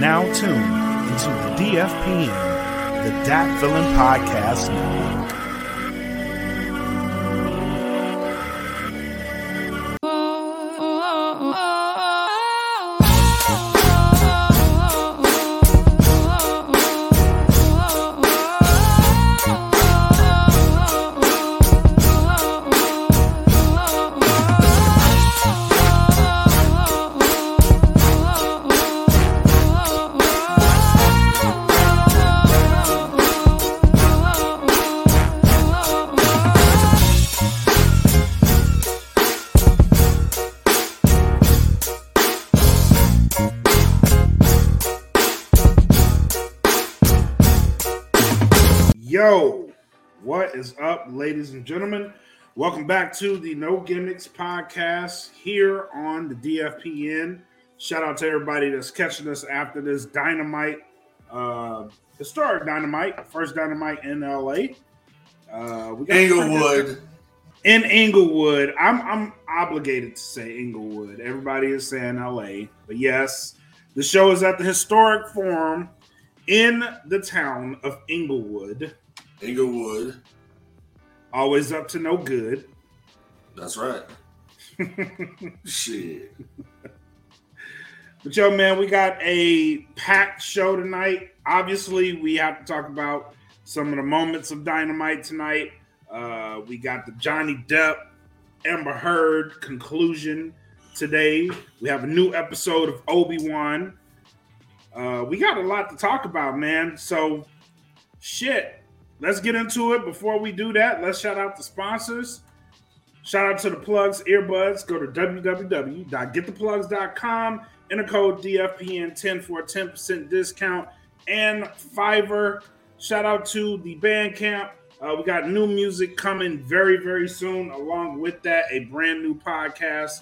now tuned into the DFPN, the Dat Villain Podcast Network. What is up, ladies and gentlemen? Welcome back to the No Gimmicks podcast here on the DFPN. Shout out to everybody that's catching us after this dynamite, uh, historic dynamite, first dynamite in LA. Uh, we got Englewood. in Inglewood. I'm I'm obligated to say Inglewood. Everybody is saying LA, but yes, the show is at the historic forum in the town of Inglewood. Englewood. Always up to no good. That's right. Shit. But yo, man, we got a packed show tonight. Obviously, we have to talk about some of the moments of dynamite tonight. Uh, we got the Johnny Depp Amber Heard conclusion today. We have a new episode of Obi Wan. Uh, we got a lot to talk about, man. So, shit, let's get into it. Before we do that, let's shout out the sponsors. Shout out to the plugs, earbuds. Go to www.gettheplugs.com. Enter code DFPN10 for a 10% discount. And Fiverr. Shout out to the Bandcamp. Uh, we got new music coming very, very soon. Along with that, a brand new podcast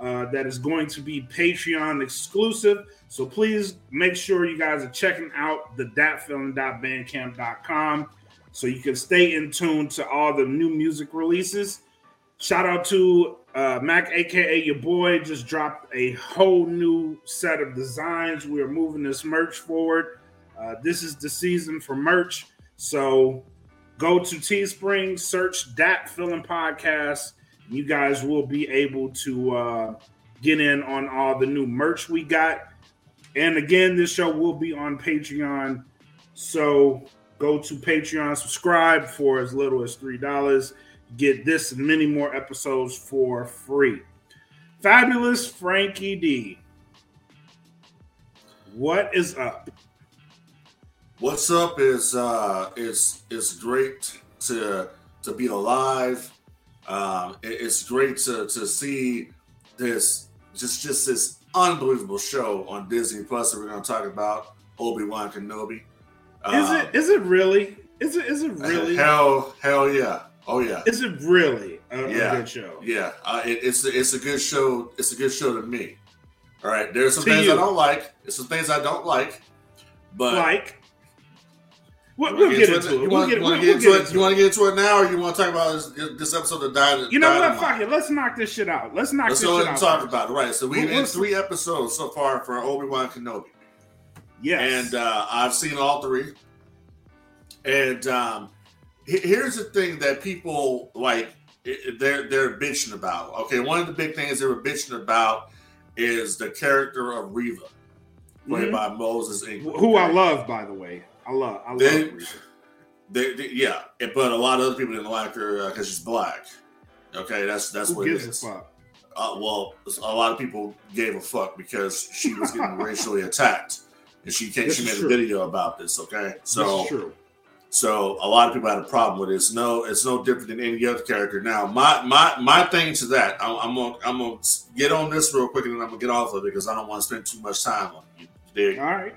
uh, that is going to be Patreon exclusive. So please make sure you guys are checking out the datfilm.bandcamp.com so you can stay in tune to all the new music releases. Shout out to uh, Mac, aka your boy, just dropped a whole new set of designs. We are moving this merch forward. Uh, this is the season for merch. So go to Teespring, search Dat Filling Podcast. You guys will be able to uh, get in on all the new merch we got. And again, this show will be on Patreon. So go to Patreon, subscribe for as little as $3. Get this and many more episodes for free. Fabulous Frankie D. What is up? What's up is uh it's it's great to to be alive. Um it- it's great to to see this just just this unbelievable show on Disney Plus that we're gonna talk about, Obi-Wan Kenobi. Is Um, it is it really? Is it is it really? hell hell yeah. Oh yeah. Is it really a, a Yeah. good show? Yeah, uh, it, it's it's a good show. It's a good show to me. All right, there's some To things you. I don't like. There's some things I don't like, but Like, we'll, You we'll get into it. You We'll want, get, you we'll, want to get into it? You want to get into it now, or you want to talk about this, this episode of Dynamite? You know what? Fuck it. Let's knock this shit out. Let's knock Let's this shit out. talk first. about it. Right. So we've We'll- in three episodes so far for Obi Wan Kenobi, Yes. and uh, I've seen all three. And um, here's the thing that people like they're they're bitching about. Okay, one of the big things they were bitching about is the character of Reva, played Mhm. by Moses Ingram. who I love, by the way. I love. I love. They- Reba. They, they- yeah, but a lot of other people didn't like her because she's black. Okay, that's that's Who what it gives is. a fuck? Uh, well, a lot of people gave a fuck because she was getting racially attacked, and she came, she made true. a video about this. Okay, so true. so a lot of people had a problem with it. It's no, it's no different than any other character. Now, my my my thing to that, I'm, I'm gonna I'm gonna get on this real quick, and then I'm gonna get off of it because I don't want to spend too much time on it. You dig? All right.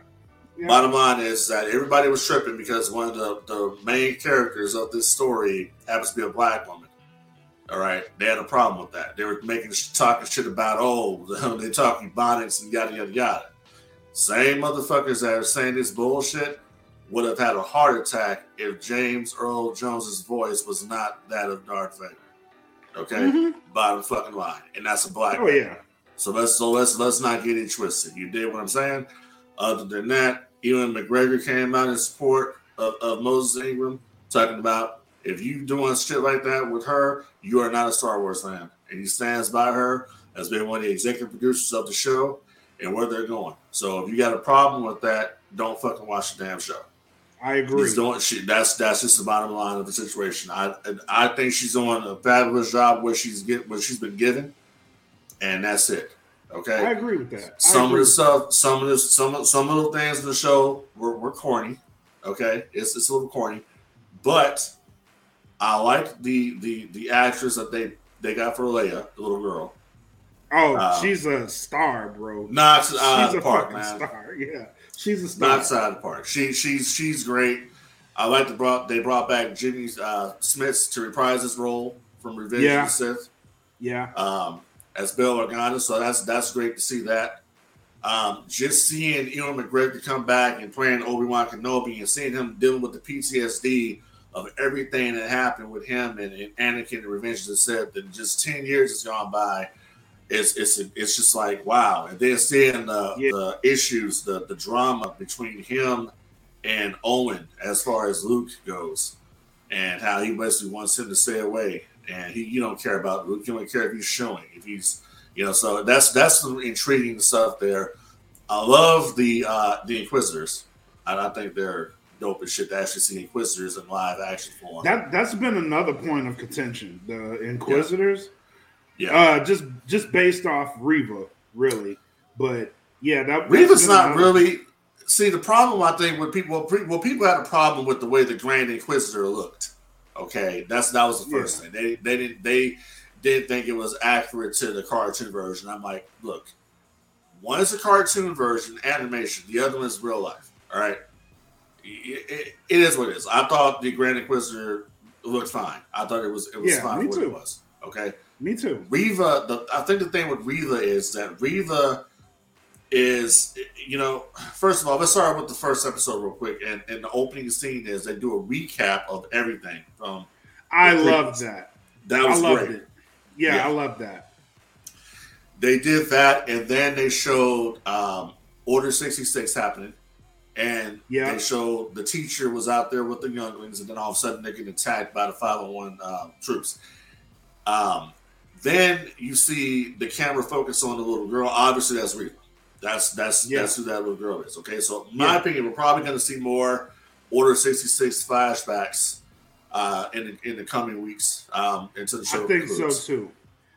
Yeah. Bottom line is that everybody was tripping because one of the, the main characters of this story happens to be a black woman. All right, they had a problem with that. They were making talking shit about oh they talking bonnets and yada yada yada. Same motherfuckers that are saying this bullshit would have had a heart attack if James Earl Jones's voice was not that of Darth Vader. Okay, Mhm. bottom fucking line, and that's a black. Oh man. yeah. So let's so let's let's not get it twisted. You did what I'm saying. Other than that, Ewan McGregor came out in support of, of Moses Ingram, talking about if you doing shit like that with her, you are not a Star Wars fan. And he stands by her as being one of the executive producers of the show and where they're going. So if you got a problem with that, don't fucking watch the damn show. I agree. He's doing she, that's that's just the bottom line of the situation. I I think she's doing a fabulous job where she's get what she's been given, and that's it. Okay, I agree with that. I some of the stuff, some of the some of some of the things in the show were, were corny. Okay, it's it's a little corny, but I like the the the actress that they they got for Leia, the little girl. Oh, uh, she's a star, bro. Not of she's the a park, fucking man. star. Yeah, she's a star. Not outside the park. She she's she's great. I like the brought they brought back Jimmy uh, Smits to reprise his role from Revenge Yeah. of the Sith yeah, um, as Bail Organa. So that's that's great to see that. Um, just seeing Ewan McGregor come back and playing Obi Wan Kenobi and seeing him dealing with the PTSD of everything that happened with him and, and Anakin and Revenge of the Sith, and just ten years has gone by. It's it's it's just like wow, and then seeing the, Yeah. the issues, the the drama between him and Owen as far as Luke goes, and how he basically wants him to stay away, and he you don't care about Luke, you don't care if he's showing, if he's you know, so that's that's some intriguing stuff there. I love the uh the Inquisitors, and I think they're dope as shit to actually see Inquisitors in live action form. that that's been another point of contention. The Inquisitors, yeah, uh, just just based off Reva, really. But yeah, that that's not another- really. See, the problem I think with people, well, people had a problem with the way the Grand Inquisitor looked. Okay, that's that was the first thing. They they didn't they didn't think it was accurate to the cartoon version. I'm like, look, one is a cartoon version, animation. The other one is real life. All right, it, it- it is what it is. I thought the Grand Inquisitor looked fine. I thought it was it was Yeah, fine what too. it was. Okay. Me too. Reva, the, I think the thing with Reva is that Reva is, you know, first of all, let's start with the first episode real quick. And, and the opening scene is they do a recap of everything from I love that. that I was loved great. it. Yeah, Yeah. I love that. They did that, and then they showed um, Order sixty six happening, and Yeah. they showed the teacher was out there with the younglings, and then all of a sudden they get attacked by the five hundred one uh, troops. Um, then you see the camera focus on the little girl. Obviously, that's real. That's that's Yeah. that's who that little girl is. Okay, so my Yeah. opinion, we're probably going to see more Order sixty six flashbacks uh, in the, in the coming weeks um, until the show I think so too.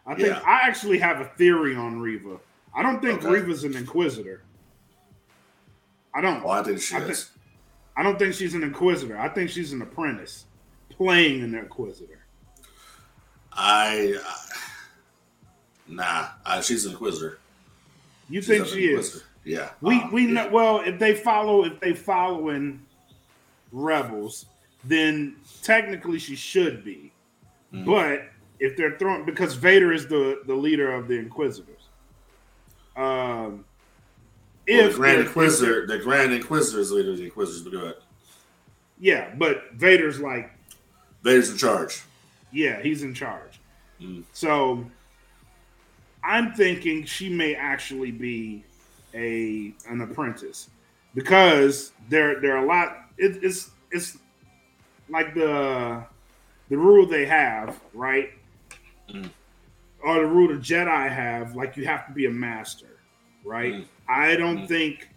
I think Yeah. I actually have a theory on Reva. I don't think Okay. Reva's an Inquisitor. I don't. Oh, I think she I is. think- I don't think she's an Inquisitor. I think she's an apprentice playing an Inquisitor. I, I nah, I, she's an inquisitor. You She's think she is? Yeah. We Uh, we yeah. know well if they follow if they following rebels, then technically she should be. Mhm. But if they're throwing because Vader is the the leader of the Inquisitors. Um, Well, if the Grand Inquisitor, the Grand Inquisitor is the leader of the Inquisitors. But go ahead. yeah, but Vader's like Vader's in charge. yeah, he's in charge. Mm. So I'm thinking she may actually be a an apprentice because there there are a lot. It, it's it's like the the rule they have, right? Mm. Or the rule the Jedi have, like you have to be a master, right? Mm. I don't Mm. think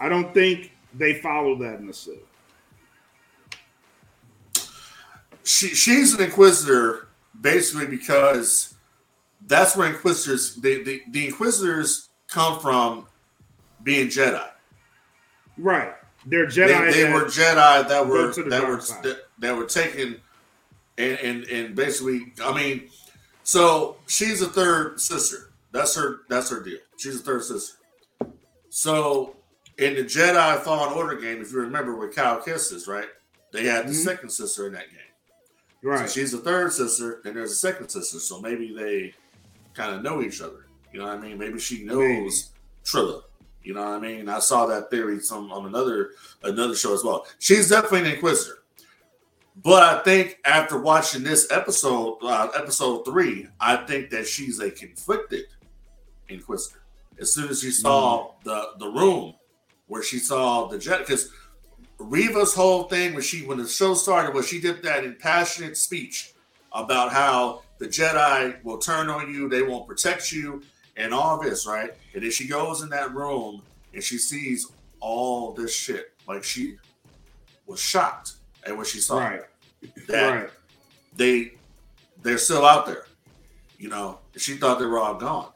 I don't think they follow that in the Sith. She she's an Inquisitor basically because that's where Inquisitors the, the, the Inquisitors come from being Jedi. Right. They're Jedi. they that- were Jedi that were go to the that were that, that were taken and, and and basically I mean so she's a third sister. That's her that's her deal. She's a third sister. So in the Jedi Fallen Order game, if you remember with Kyle Kestis, right? They had the Mhm. second sister in that game. right. So she's the third sister, and there's a second sister. So maybe they kind of know each other. You know what I mean? Maybe she knows Maybe. Trilla. You know what I mean? I saw that theory some on another another show as well. She's definitely an inquisitor. But I think after watching this episode, uh, episode three, I think that she's a conflicted inquisitor. As soon as she saw the the room where she saw the jet because Reva's whole thing when she when the show started was she did that impassionate speech about how the Jedi will turn on you, they won't protect you, and all this, right? And then she goes in that room and she sees all this shit. Like she was shocked at what she saw. Right. That Right. they they're still out there. You know, she thought they were all gone.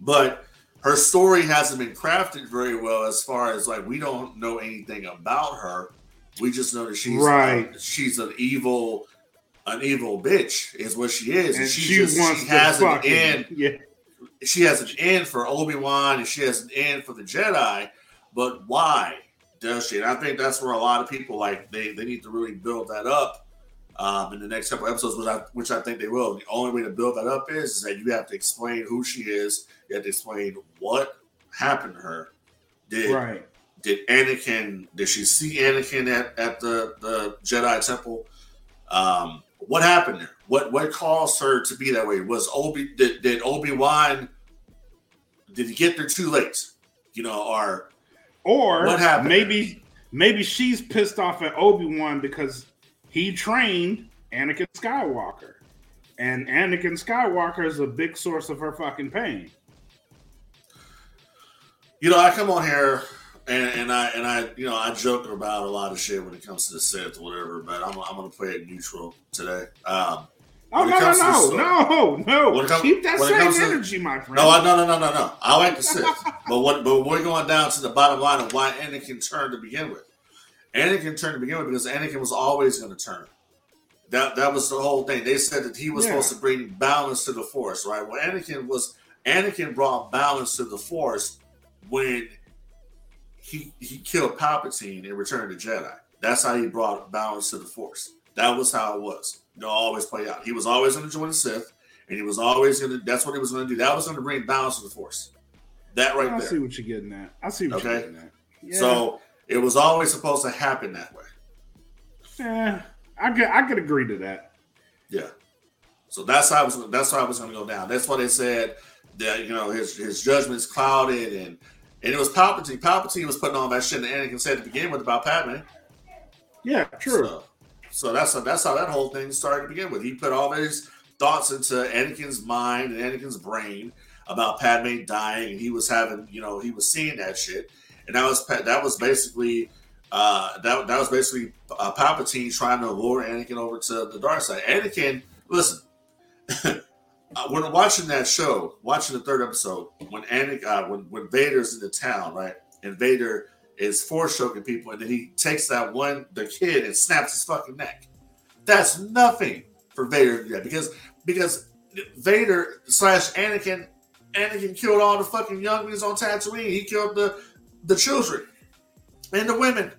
But her story hasn't been crafted very well as far as like we don't know anything about her. We just know that she's Right. she's an evil an evil bitch is what she is. And, And she, she, just wants she has an end yeah. she has an end for Obi-Wan and she has an end for the Jedi, but why does she? And I think that's where a lot of people like they, they need to really build that up um, in the next couple episodes, which I which I think they will. The only way to build that up is, is that you have to explain who she is, you have to explain what happened to her. Did Right. did Anakin did she see Anakin at, at the, the Jedi temple? Um, what happened there? What what caused her to be that way? Was Obi did, did Obi Wan did he get there too late? You know, or Or What happened? maybe maybe she's pissed off at Obi-Wan because he trained Anakin Skywalker. And Anakin Skywalker is a big source of her fucking pain. you know, I come on here and, and I and I you know I joke about a lot of shit when it comes to the Sith or whatever, but I'm, I'm gonna play it neutral today. Um, Oh no no comes to the no story- no no! It come- Keep that same comes to- energy, my friend. No, I, no, no, no, no, no. I like the Sith, but what? But we're going down to the bottom line of why Anakin turned to begin with. Anakin turned to begin with because Anakin was always going to turn. That that was the whole thing. They said that he was Yeah. supposed to bring balance to the Force, right? Well, Anakin was Anakin brought balance to the Force when he he killed Palpatine and returned to Jedi. That's how he brought balance to the Force. That was how it was. It always play out. He was always going to join the Sith, and he was always going to. That's what he was going to do. That was going to bring balance to the Force. That right I there. I see what you're getting at. I see what Okay. you're getting at. Yeah. So it was always supposed to happen that way. Yeah, I could I could agree to that. Yeah. So that's how I was. That's how I was going to go down. That's why they said that you know his his judgment's clouded, and and it was Palpatine. Palpatine was putting all that shit that Anakin said to begin with about Padme. Yeah, true. So, so that's that's how that whole thing started to begin with. He put all these thoughts into Anakin's mind and Anakin's brain about Padme dying, and he was having, you know, he was seeing that shit, and that was that was basically uh, that that was basically uh, Palpatine trying to lure Anakin over to the dark side. Anakin, listen. Uh, when watching that show, watching the third episode, when Anakin, uh, when when Vader's in the town, right, and Vader is force choking people, and then he takes that one, the kid, and snaps his fucking neck. That's nothing for Vader that because because Vader slash Anakin, Anakin killed all the fucking younglings on Tatooine. He killed the the children and the women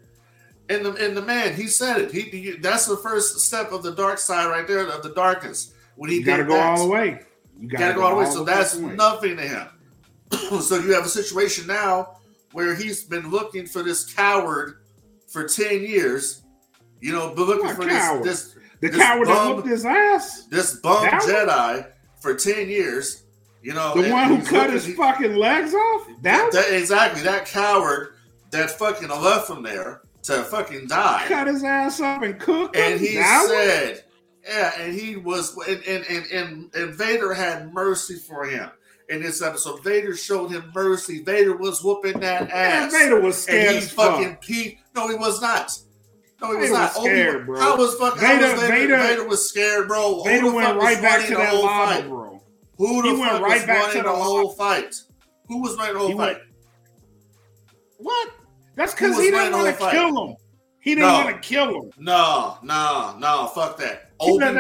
and the and the man. He said it. He, he that's the first step of the dark side right there of the darkness when he You gotta go that. all the way. You You gotta go all the way. So that's way. nothing to him. so you have a situation now where he's been looking for this coward for ten years. You know, but looking for coward? this the this coward that bum- whooped his ass. this this bum That one? Jedi for ten years. You know, The one who cut his he- fucking legs off. That, that exactly that coward that fucking left him there to fucking die. cut his ass up and him. and he That said, yeah, and he was, and and, and and Vader had mercy for him in this episode. Vader showed him mercy. Vader was whooping that Man, ass, Vader was scared and he fucking peed. No, he was not. No, he was Vader not. was oh, scared, Obi- bro. How was fucking Vader- was Vader, Vader- was scared, bro. Who Vader the went fuck right back to the that whole lava, fight? bro. Who the He fuck went was right back to the the whole fight? Who was running the whole He went- fight? What? That's because was he didn't want to kill him. He didn't No. want to kill him. No, no, no, fuck that. Obi Wan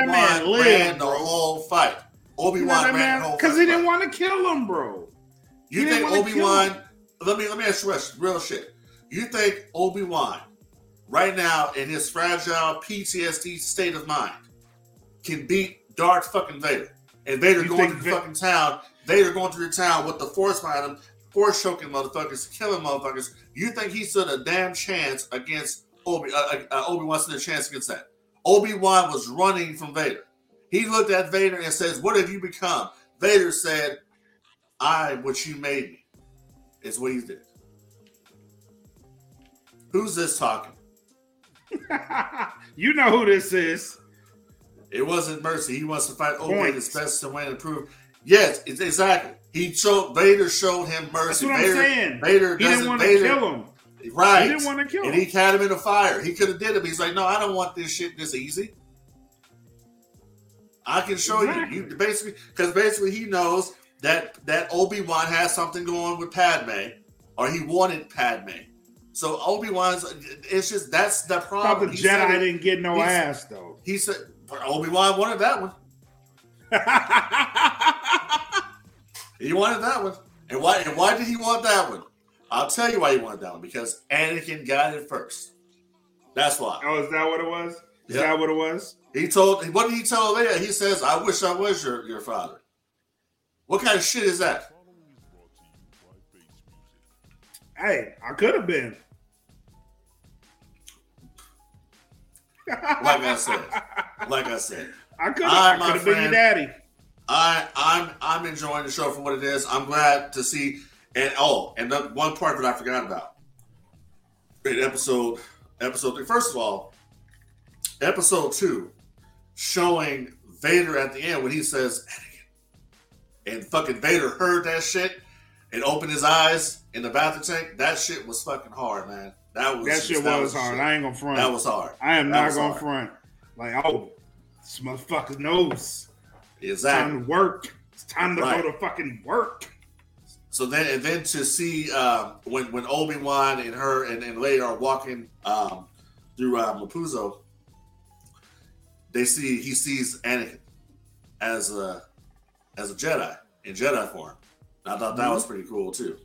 ran the whole fight. Obi Wan ran the whole Because he didn't want to kill him, bro. You he think Obi Wan? Let me let me ask you this real shit. You think Obi Wan, right now in his fragile PTSD state of mind, can beat Darth fucking Vader? And Vader You going through the fucking town, Vader going through the town with the force behind him, force choking motherfuckers, killing motherfuckers. You think he stood a damn chance against Obi? Uh, uh, Obi Wan stood a chance against that. Obi Wan was running from Vader. He looked at Vader and says, "What have you become?" Vader said, "I what you made me." Is what he did. Who's this talking? you know who this is. It wasn't mercy. He wants to fight Obi his best to win and prove. Yes, it's exactly. He showed Vader showed him mercy. That's what Vader, I'm saying. Vader he didn't want to kill him. Right. He didn't want to kill and him. he had him in the fire. He could have did it. But he's like, no, I don't want this shit this easy. I can show Exactly. you. You basically because basically he knows that that Obi Wan has something going with Padme, or he wanted Padme. So Obi Wan's it's just that's the problem. said Jedi it- didn't get no ass though. He said Obi Wan wanted that one. He wanted that one. And why and why did he want that one? I'll tell you why he wanted that one. Because Anakin got it first. That's why. oh, is that what it was? Is Yeah. that what it was? He told what did he tell Leia? He says, I wish I was your, your father. What kind of shit is that? Hey, I could have been. Like I said. Like I said. I could have. my I could have been your daddy. I I'm I'm enjoying the show for what it is. I'm glad to see and oh, and the one part that I forgot about. In episode episode three. First of all, episode two, showing Vader at the end when he says Anakin. And fucking Vader heard that shit and opened his eyes in the bathroom tank. That shit was fucking hard, man. That was That shit that was hard. shit. I ain't gonna front. That was hard. I am that not gonna hard. front. Like, oh, this motherfucker knows. It's Exactly. time to work. It's time to Right. go to fucking work. So then, and then to see um, when when Obi Wan and her and, and Leia are walking um, through uh, Mapuzo, they see he sees Anakin as a as a Jedi in Jedi form. I thought that was pretty cool too.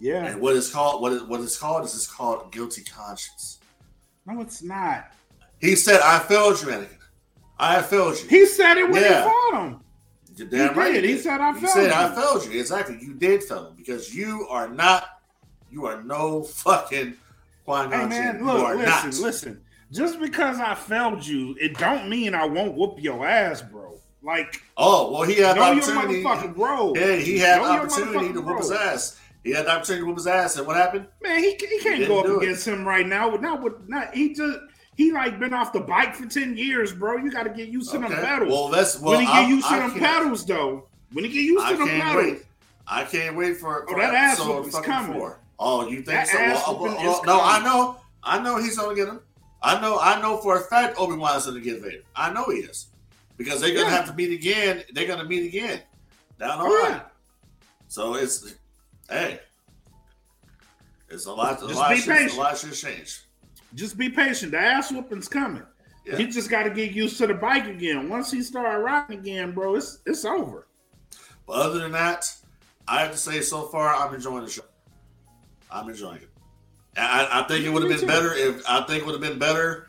Yeah. And what is called what is what is called is it's called guilty conscience. No, it's not. He said, "I failed you, Anakin. I failed you." He said it when Yeah. he fought him. You're damn He right. did. He said, "I He failed said, you." "I failed you." Exactly. You did fail him because you are not. You are no fucking Qui Hey man, look, you are listen, not. listen. Just because I failed you, it don't mean I won't whoop your ass, bro. Like, Oh well, he had know your opportunity. motherfucking role. Yeah, he had Know the opportunity to motherfucking whoop his ass. He had the opportunity to whoop his ass, and what happened? Man, he, he can't didn't go up do it. against him right now. Not with not he just he like been off the bike for ten years, bro. You got to get used to them pedals. Well, that's well. when he get used to I them pedals, though, when he get used I to them pedals, wait. I can't wait for, Oh, that ass fucking coming. four. Oh, you think That so? Well, whooping well, no, I know. I know he's gonna get him. I know. I know for a fact Obi Wan's gonna get Vader. I know he is because they're gonna Yeah. have to meet again. They're gonna meet again down the Oh, line. So it's hey, it's a lot. A Just lot, be of a lot changed. Just be patient. The ass whooping's coming. Yeah. He just got to get used to the bike again. Once he start riding again, bro, it's it's over. But other than that, I have to say so far I'm enjoying the show. I'm enjoying it. I, I think it would have been too. better if I think it would have been better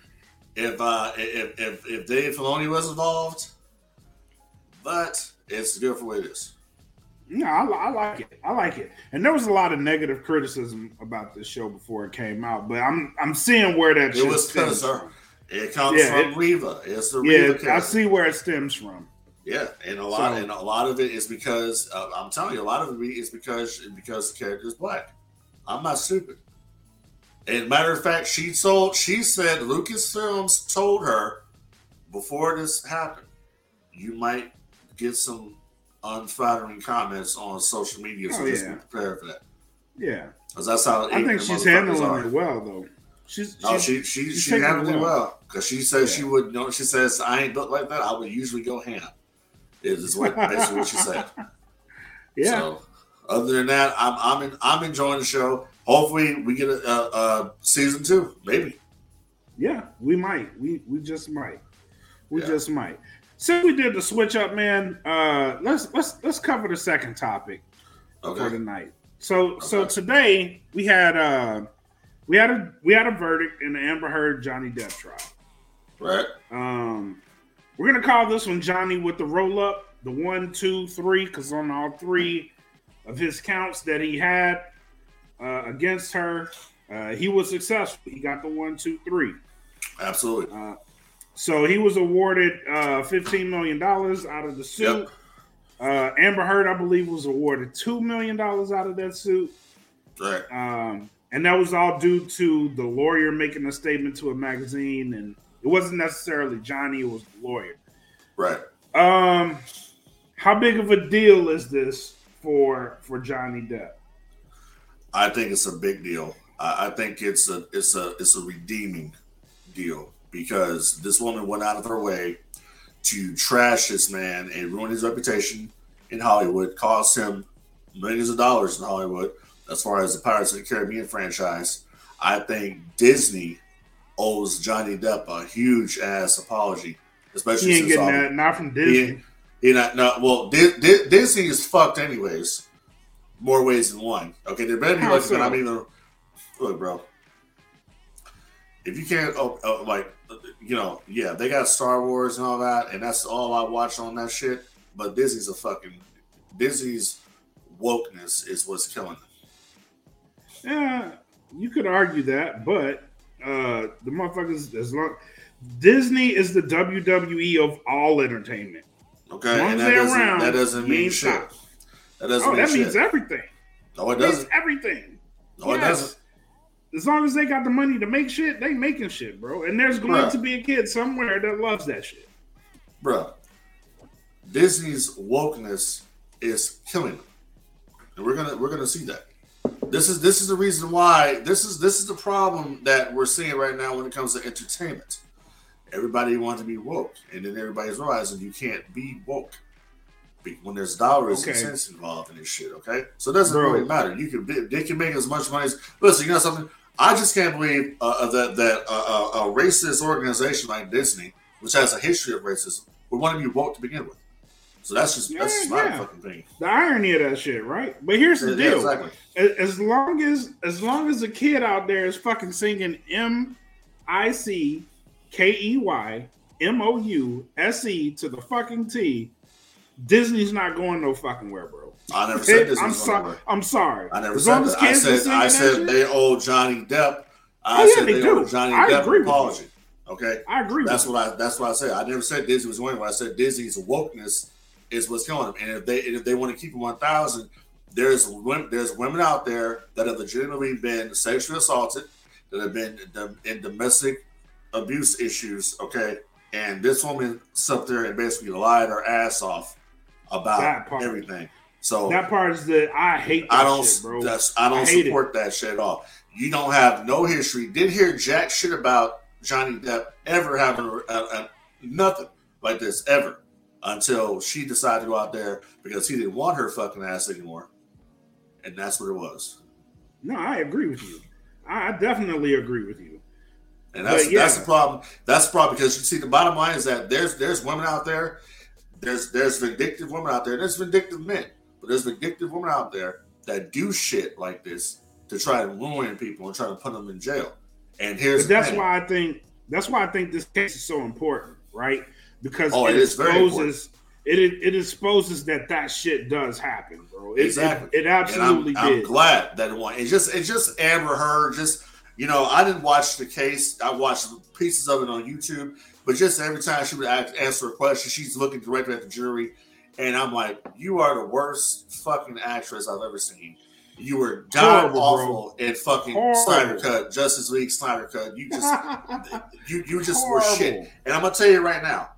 if uh if if, if Dave Filoni was involved. But it's good for what it is. No, I, I like it. I like it. And there was a lot of negative criticism about this show before it came out, but I'm I'm seeing where that It shit was stems from. it comes Yeah, from it- Reva. It's the Yeah, Reva I see where it stems from. Yeah, and a lot So- and a lot of it is because uh, I'm telling you, a lot of it is because because the character is black. I'm not stupid. And matter of fact, she told she said Lucasfilms told her before this happened, you might get some unflattering comments on social media, so Oh, just yeah. be prepared for that. Yeah, Because that's how I think she's handling are. it well, though. She's, No, she's she she she's she handled it well. because she says Yeah. she would. You know, she says I ain't built like that. I would usually go ham. Is is what basically what she said. yeah. So, other than that, I'm I'm in, I'm enjoying the show. Hopefully, we get a, a, a season two, maybe. Yeah, we might. We we just might. We Yeah. just might. Since we did the switch up, man, uh let's let's let's cover the second topic for tonight. So so today we had uh we had a we had a verdict in the Amber Heard Johnny Depp trial. Right. Um we're gonna call this one Johnny with the roll up, the one, two, three, because on all three of his counts that he had uh, against her, uh, he was successful. He got the one, two, three. Absolutely. Uh, so he was awarded uh, $15 million out of the suit. Yep. Uh, Amber Heard, I believe, was awarded $2 million out of that suit. Right. Um, and that was all due to the lawyer making a statement to a magazine, and it wasn't necessarily Johnny; it was the lawyer. Right. Um, how big of a deal is this for for Johnny Depp? I think it's a big deal. I, I think it's a it's a it's a redeeming deal because this woman went out of her way to trash this man and ruin his reputation in Hollywood, cost him millions of dollars in Hollywood as far as the Pirates of the Caribbean franchise. I think Disney owes Johnny Depp a huge ass apology, especially He ain't since getting that not from Disney. ain't- he not no. Well, Di- Di- Disney is fucked anyways. More ways than one. Okay, there better be How like so? I mean, look, bro. If you can't, oh, oh, like, you know, yeah, they got Star Wars and all that, and that's all I watch on that shit. But Disney's a fucking Disney's wokeness is what's killing them. Yeah, you could argue that, but uh the motherfuckers as long Disney is the WWE of all entertainment. Okay, and that doesn't around, that doesn't mean shit. That doesn't Oh, mean that shit. means everything. no, it It means doesn't. everything. No, it doesn't. As long as they got the money to make shit, they making shit, bro. And there's going Bruh. to be a kid somewhere that loves that shit. Bro, Disney's wokeness is killing them, and we're gonna we're gonna see that. This is this is the reason why this is this is the problem that we're seeing right now when it comes to entertainment. Everybody wants to be woke, and then everybody's realizing you can't be woke when there's dollars Okay. and cents involved in this shit. Okay, so it doesn't Bro. really matter. You can they can make as much money as listen. You know something? I just can't believe uh, uh, that that uh, uh, a racist organization like Disney, which has a history of racism, would want to be woke to begin with. So that's just that's just Yeah, not yeah. fucking thing. The irony of that shit, right? But here's the Yeah, deal: exactly. As long as as long as a kid out there is fucking singing M I C K E Y M O U S E to the fucking T, Disney's not going no fucking where, bro. I never said this. I'm sorry. I'm sorry. I never as said that. I said I said they owe Johnny Depp. I Oh, yeah, said they they, do. owe Johnny I Depp agree an apology. Okay, I agree. that's with what I that's what I said. I never said Disney was. What I said Disney's wokeness is what's killing them. And if they and if they want to keep them one thousand, there's women there's women out there that have legitimately been sexually assaulted, that have been in domestic abuse issues. Okay, and this woman sat there and basically lied her ass off about everything. So That part is the I hate that I don't shit, bro. that's I don't I support that shit at all. You don't have no history. Didn't hear jack shit about Johnny Depp ever having a, a, a- nothing like this ever until she decided to go out there because he didn't want her fucking ass anymore, and that's what it was. No, I agree with you. I I definitely agree with you. And that's yeah. that's the problem. That's the problem because you see the bottom line is that there's there's women out there, there's there's vindictive women out there, there's vindictive men, but there's vindictive women out there that do shit like this to try to ruin people and try to put them in jail. And here's But that's why I think that's why I think this case is so important, right? Because Oh, it, it exposes it, it it exposes that that shit does happen, bro. It, Exactly. It, it and absolutely I'm, I'm glad that it won. It's just it just Amber Heard. Just you know, I didn't watch the case. I watched pieces of it on YouTube, but just every time she would ask, answer a question, she's looking directly at the jury, and I'm like, "You are the worst fucking actress I've ever seen. You were god awful in fucking Horrible. Snyder Cut, Justice League Snyder Cut. You just you you just were shit." And I'm gonna tell you right now,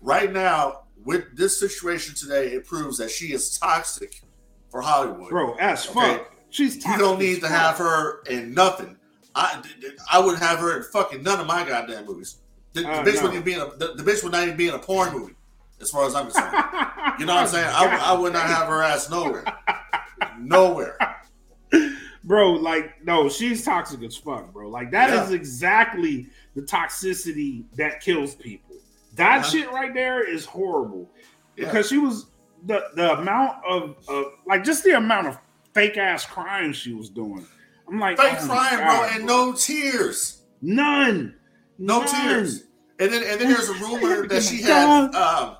right now with this situation today, it proves that she is toxic for Hollywood. bro. As Okay. fuck. She's You don't need to fuck. have her in nothing. I I wouldn't have her in fucking none of my goddamn movies. The, the Uh, bitch no. wouldn't even be in a, the, the bitch would not even be in a porn movie, as far as I'm concerned. You know what I'm saying? I, would- I would not have her ass nowhere, nowhere. bro. Like, no, she's toxic as fuck, bro. Like that is Yeah. exactly the toxicity that kills people. That Uh-huh. shit right there is horrible Yeah. because she was the the amount of, of like just the amount of fake ass crying she was doing. I'm like, Fake oh crying, bro, God, and no tears, none, no None. tears. And then and then there's a rumor that she Oh had. Um,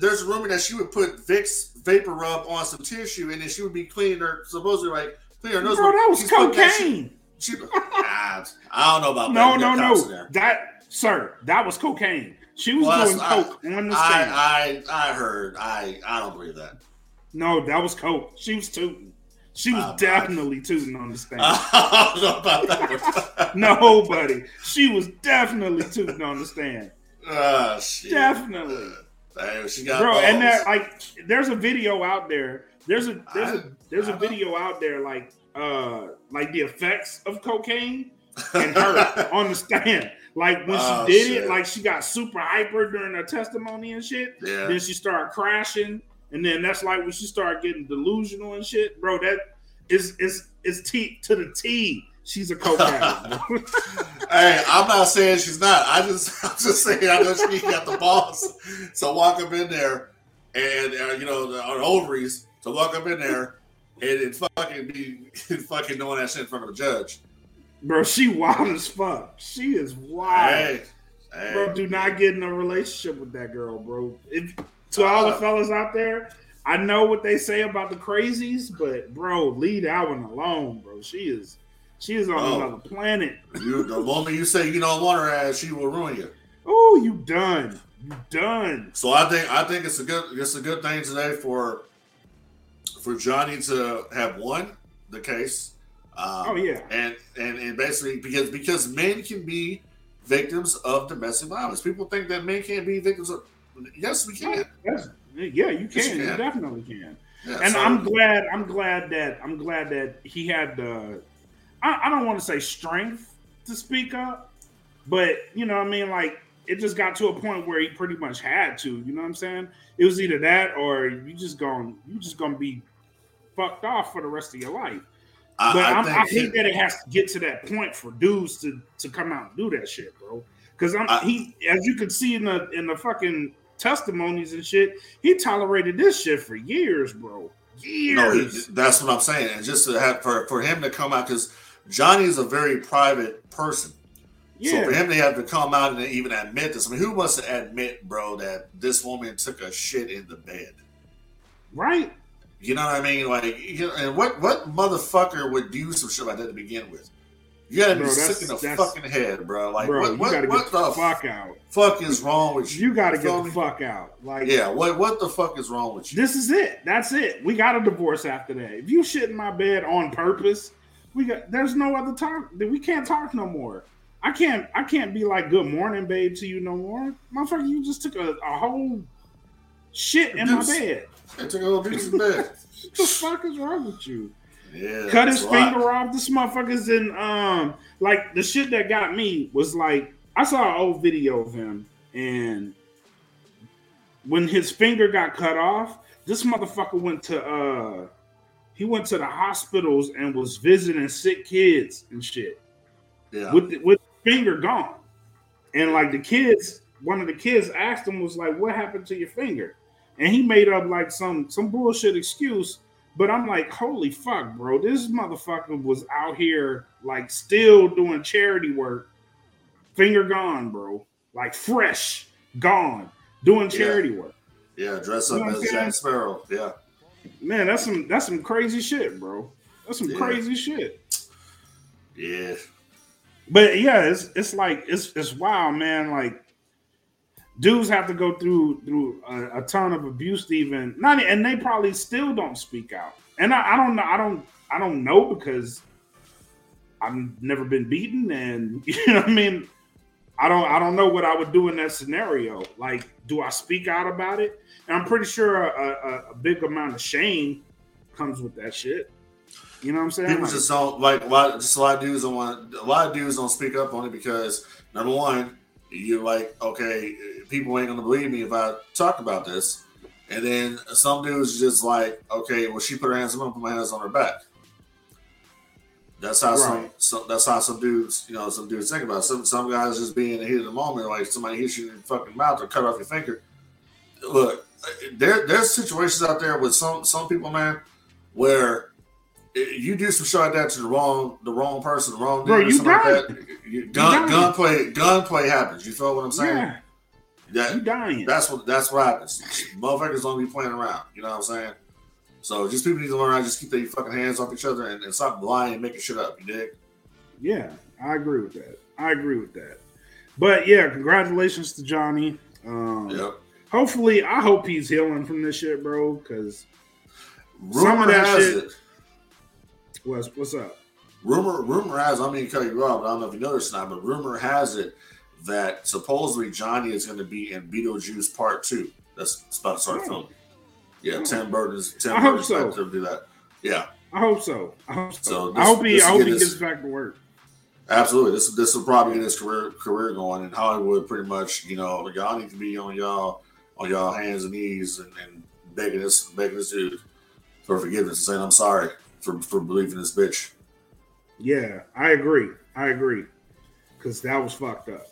there's a rumor that she would put Vicks vapor rub on some tissue, and then she would be cleaning her supposedly like clean her nose. bro. That was She's putting that cocaine. She, ah, I don't know about No, that. no, You got cops in no. there. That, sir, that was cocaine. She was Well, doing coke on the stand. I, I, I heard. I, I don't believe that. no, that was coke. She was tooting. She was bad. definitely tooting on the stand. I don't know about that one. Nobody. She was definitely tooting on the stand. Ah, shit. Definitely. Damn, she got Bro, and that like there's a video out there. There's a there's a I- there's a I know. video out there like uh like the effects of cocaine and her on the stand. Like when Oh, she did shit. it, like she got super hyper during her testimony and shit. yeah. Then she started crashing, and then that's like when she started getting delusional and shit, bro. That is is is T to the T. She's a coke addict. Hey, I'm not saying she's not. I just, I'm just saying I know she got the balls. So walk up in there, and uh, you know, the, our ovaries. to walk up in there, and it fucking be fucking doing that shit in front of a judge. bro, she wild as fuck. She is wild. Hey, hey. Bro, do not get in a relationship with that girl, bro. If, to all the fellas out there, I know what they say about the crazies, but bro, leave that one alone, bro. She is she is on Oh. another planet. You, the moment you say you don't want her ass, she will ruin you. Oh, you done. You done. So I think I think it's a good it's a good thing today for for Johnny to have won the case. Um, Oh yeah. and and and basically because because men can be victims of domestic violence. People think that men can't be victims of. Yes, we can. That's, yeah, you can. you You can. definitely can. Yeah, and so- I'm glad. I'm glad that I'm glad that he had the. I, I don't want to say strength to speak up, but you know, what I mean, like it just got to a point where he pretty much had to. You know what I'm saying? It was either that or you just gonna you just gonna be fucked off for the rest of your life. I, But I I, am I think hate that it has to get to that point for dudes to to come out and do that shit, bro. Because I'm I- he, as you can see in the in the fucking testimonies and shit, he tolerated this shit for years, bro. Years. no, he, that's what I'm saying. And just to have for for him to come out because Johnny is a very private person. So for him to have to come out and even admit this, I mean, who wants to admit, bro, that this woman took a shit in the bed? right. You know what I mean? Like, you know, and what what motherfucker would do some shit like that to begin with? You gotta be sick in the fucking head, bro. Like, bro, what, what, what get the the fuck out. fuck is wrong with you? You gotta feel get the fuck out. Like, Yeah, what what the fuck is wrong with you? this is it. That's it. We got a divorce after that. If you shit in my bed on purpose, we got. There's no other talk. We can't talk no more. I can't. I can't be like good morning, babe, to you no more, motherfucker. You just took a, a whole shit in my bed. They took a whole piece of bed. What the fuck is wrong with you? Yeah, cut his lot. finger off. This motherfucker's in um like the shit that got me was like I saw an old video of him and when his finger got cut off, this motherfucker went to uh he went to the hospitals and was visiting sick kids and shit Yeah, with the, with the finger gone. And like the kids, one of the kids asked him was like, "What happened to your finger?" And he made up like some some bullshit excuse. But I'm like, holy fuck, bro! This motherfucker was out here like still doing charity work, finger gone, bro, like fresh, gone, doing Yeah. charity work. yeah, dress You up know as? Jack Sparrow. Yeah, Man, that's some that's some crazy shit, bro. That's some Yeah. crazy shit. yeah. But yeah, it's it's like it's it's wild, man. Like dudes have to go through through a, a ton of abuse to even not, and they probably still don't speak out. And I, I don't know, I don't I don't know because I've never been beaten, and you know what I mean. I don't I don't know what I would do in that scenario. Like, do I speak out about it? And I'm pretty sure a, a, a big amount of shame comes with that shit. You know what I'm saying? People Like- just don't like. A lot, just a lot of dudes don't want. A lot of dudes don't speak up on it because number one, you're like, okay, people ain't gonna believe me if I talk about this, and then some dudes just like, okay, well, she put her hands I'm gonna put my hands on her back. That's how some, Right. some. That's how some dudes, you know, some dudes think about it. Some some guys just being in the heat of the moment, like somebody hits you in the fucking mouth or cut off your finger. Look, there there's situations out there with some some people, man, where you do some shit like that to the wrong the wrong person, the wrong dude, Bro, or something like that. You, gun gunplay gunplay happens. You feel what I'm saying? yeah, That you dying. that's what that's what happens. Motherfuckers don't be playing around. You know what I'm saying? So just people need to learn how to just keep their fucking hands off each other and, and stop lying and making shit up. You dig? Yeah, I agree with that. I agree with that. But yeah, congratulations to Johnny. Um, Yep. Hopefully, I hope he's healing from this shit, bro. Because Some Rumor of that has shit- it. What's what's up? Rumor rumor has I mean cut you off, I don't know if you noticed or not, but rumor has it that supposedly Johnny is going to be in Beetlejuice Part Two. That's about to start Oh. filming. Yeah, Tim Burton's Tim I hope Burton's so. to do that. Yeah, I hope so. I hope so. So I hope he I hope he his- gets back to work. absolutely. This this will probably get his career career going in Hollywood. Pretty much, you know, y'all need to be on y'all on y'all hands and knees and, and begging this begging this dude for forgiveness and saying I'm sorry for for believing this bitch. Yeah, I agree. I agree. Because that was fucked up.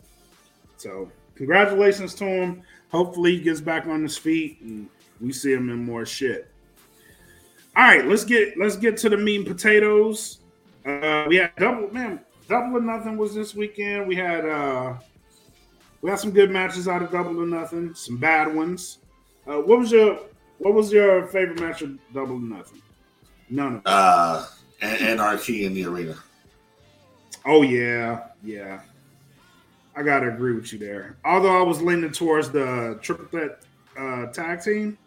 So congratulations to him. Hopefully he gets back on his feet and we see him in more shit. All right, let's get let's get to the meat and potatoes. Uh, we had double man, double or nothing was this weekend. We had uh we had some good matches out of double or nothing, some bad ones. Uh, what was your what was your favorite match of double or nothing? None of them. Uh, and anarchy in the arena. Oh yeah, yeah. I gotta agree with you there. Although I was leaning towards the triple threat uh, tag team.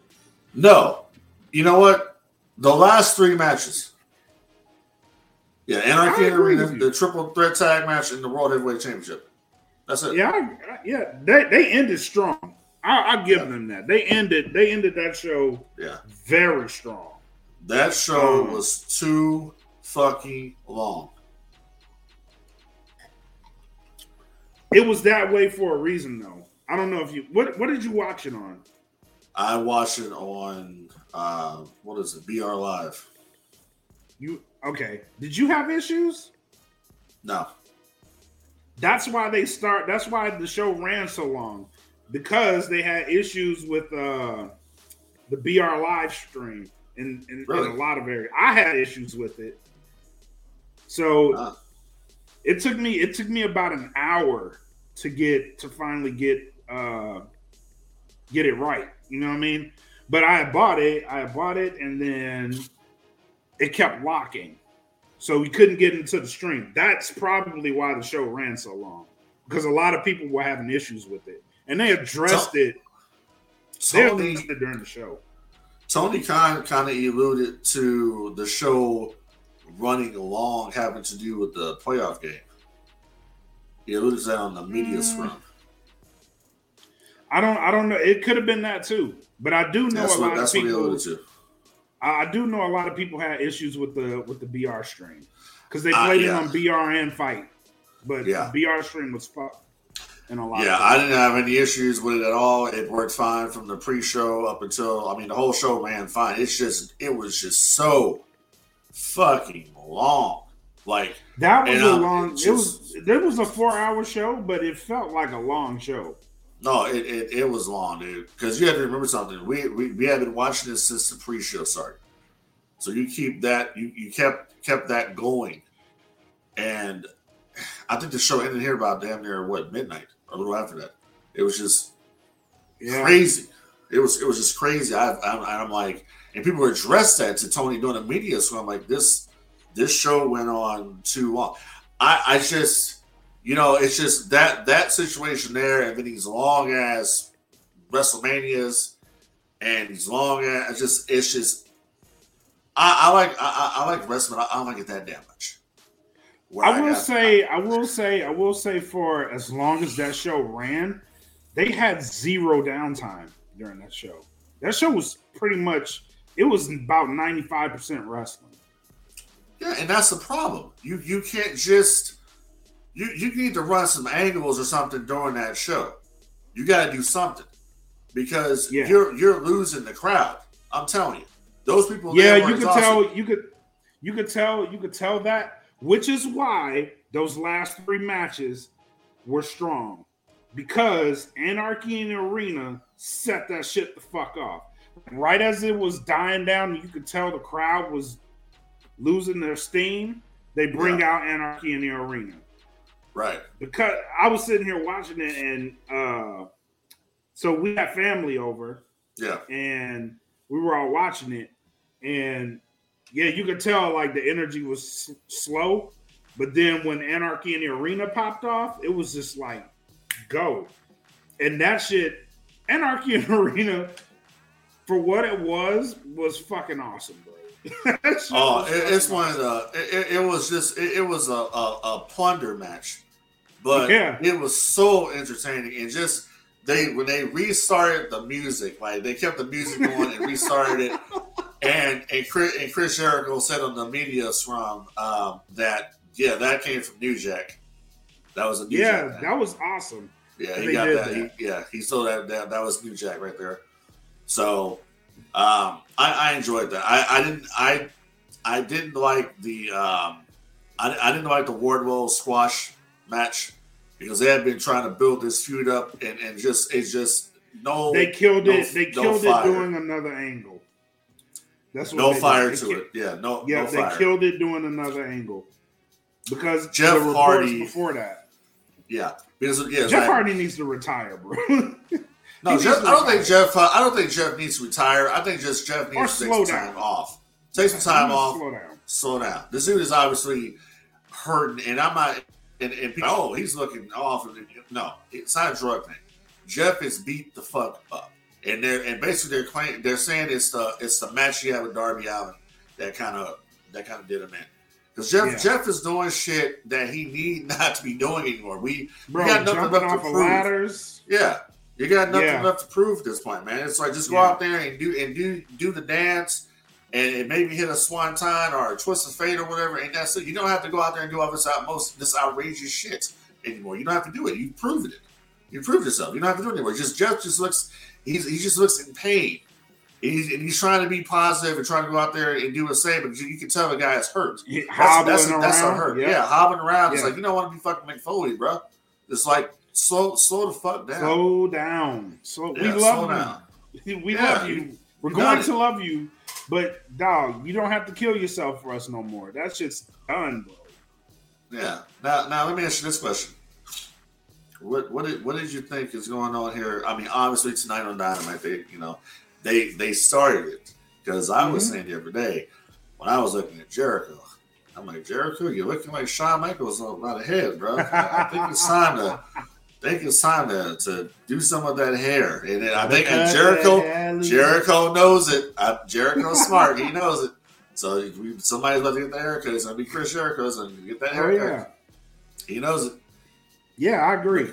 No, you know what? The last three matches. Yeah, Anarchy I in the agree Arena, the triple threat tag match, and the World Heavyweight Championship. That's it. Yeah, I- yeah. They they ended strong. I, I give Yeah. them that. They ended they ended that show Yeah. very strong. That show Um, was too fucking long. It was that way for a reason, though. I don't know if you what what did you watch it on? I watched it on uh, what is it? BR Live. You okay? Did you have issues? No. That's why they start. That's why the show ran so long because they had issues with uh, the BR live stream in, in, Really? in a lot of areas. I had issues with it, so Ah. it took me it took me about an hour to get to finally get uh, get it right. You know what I mean? But I bought it. I bought it, and then it kept locking. So we couldn't get into the stream. That's probably why the show ran so long. Because a lot of people were having issues with it. And they addressed it. They Tony addressed it during the show. Tony Khan kind of alluded to the show running long having to do with the playoff game. He alluded to that on the media Mm. scrum. I don't I don't know. It could have been that too. But I do know That's a lot of people. I I do know a lot of people had issues with the with the BR stream. Because they Uh, played yeah. it on BR and fight. But Yeah. the BR stream was fucked. In a lot Yeah, I didn't have any issues with it at all. It worked fine from the pre-show up until I mean the whole show ran fine. It's just it was just so fucking long. Like that was a um, long it's it was there was a four hour show, but it felt like a long show. No, it, it, it was long, dude. Because you have to remember something. We, we we have been watching this since the pre-show started. So you keep that you, you kept kept that going. And I think the show ended here about damn near what midnight, or a little after that. It was just Yeah. crazy. It was it was just crazy. I, I'm, I'm like, and people were addressed that to Tony doing the media. So I'm like, this this show went on too long. I I just you know it's just that that situation there, and then these long ass WrestleManias, and these long ass just it's just. I, I like I, I I like wrestling. I, I don't like it that damn much. Where I will got- say, I will say, I will say, for as long as that show ran, they had zero downtime during that show. That show was pretty much, it was about ninety five percent wrestling. Yeah, and that's the problem. You you can't just you you need to run some angles or something during that show. You got to do something because Yeah. you're you're losing the crowd. I'm telling you, those people. Yeah, you could tell, you could, you could tell, you could tell that, which is why those last three matches were strong because Anarchy in the Arena set that shit the fuck off. Right as it was dying down, you could tell the crowd was losing their steam. They bring out Anarchy in the Arena right. because I was sitting here watching it, and uh, so we had family over, Yeah, and we were all watching it, and yeah, you could tell like the energy was s- slow, but then when Anarchy in the Arena popped off, it was just like go, and that shit, Anarchy in the Arena, for what it was, was fucking awesome, bro. Oh, it, it's one of the. It, it was just. It, it was a, a, a plunder match, but Yeah. it was so entertaining and just they when they restarted the music, like they kept the music going and restarted it, and and Chris, and Chris Jericho said on the media from um, that yeah that came from New Jack. That was a New yeah, Jack. that was awesome. Yeah, he got that. that. He, yeah, he saw that, that. That was New Jack right there. So, um, I, I enjoyed that. I, I didn't. I I didn't like the. Um, I, I didn't like the Wardlow squash match because they had been trying to build this feud up and, and just it's just no They killed no- it. They no killed fire. it doing another angle. That's what no fire to it. Yeah, no Yeah, no they fire. killed it doing another angle because Jeff Hardy- before that. yeah, because yeah, Jeff like- Hardy needs to retire, bro, No, Jeff, I don't think. Jeff. Uh, I don't think Jeff needs to retire. I think just Jeff needs to take some down. time off. Take some time He needs to off. Slow down. slow down. This dude is obviously hurting, and I'm not. And, and people, oh, he's looking off. No, it's not a drug thing. Jeff is beat the fuck up, and they're and basically they're claiming they're saying it's the it's the match he had with Darby Allin that kind of that kind of did him in. Because Jeff Yeah. Jeff is doing shit that he need not to be doing anymore. We Bro, got nothing left to prove. ladders. yeah, you got nothing Yeah. left to prove at this point, man. It's like just go Yeah. out there and do and do do the dance and, maybe hit a swanton or a twist of fate or whatever, and that's it. You don't have to go out there and do all this out most this outrageous shit anymore. You don't have to do it. You've proven it. You proved yourself. You don't have to do it anymore. Just Jeff just looks he's he just looks in pain. He's, and he's trying to be positive and trying to go out there and do his thing, but you, you can tell the guy is hurt. That's, Hobbling that's, around. that's a hurt. Yeah. hobbling around. It's like you don't want to be fucking Mick Foley, bro. It's like slow, slow the fuck down. Slow down. Slow. Yeah, we slow love down. you. We Yeah, love you. We're you going to love you, but dog, you don't have to kill yourself for us no more. That's just done, bro. Yeah. Now, now let me ask you this question: What what did what did you think is going on here? I mean, obviously tonight on Dynamite, they you know they they started it because I was Mhm. saying the other day when I was looking at Jericho, I'm like Jericho, you're looking like Shawn Michaels right ahead, bro. I, I think it's time to. I think it's time to, to do some of that hair, and then I think Jericho Jericho knows it. Uh, Jericho's smart. He knows it. So if we, somebody's about to get the haircut. It's gonna be Chris Jericho's and get that Oh yeah, He knows it. yeah, I agree.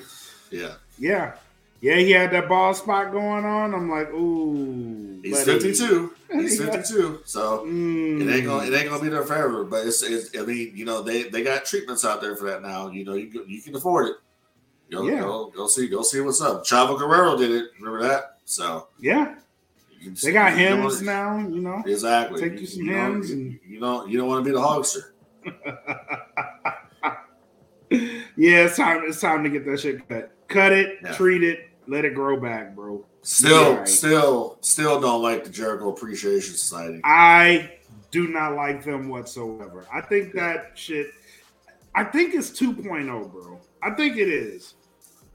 Yeah, Yeah, yeah, he had that ball spot going on. I'm like, ooh, he's buddy. 52. He's 52. So Mm. it ain't gonna it ain't gonna be there forever. But it's, it's I mean you know they they got treatments out there for that now. You know you you can afford it. Go Yeah. go go see go see what's up. Chavo Guerrero did it. Remember that? So yeah, you they got you Hims now. You know, Exactly. Take you some don't- Hims and- you, you don't you don't want to be the hogster. yeah, it's time. It's time to get that shit cut. Cut it, Yeah. treat it, let it grow back, bro. Still, Right. still, still don't like the Jericho Appreciation Society. I do not like them whatsoever. I think that shit. I think it's 2.0, bro. I think it is.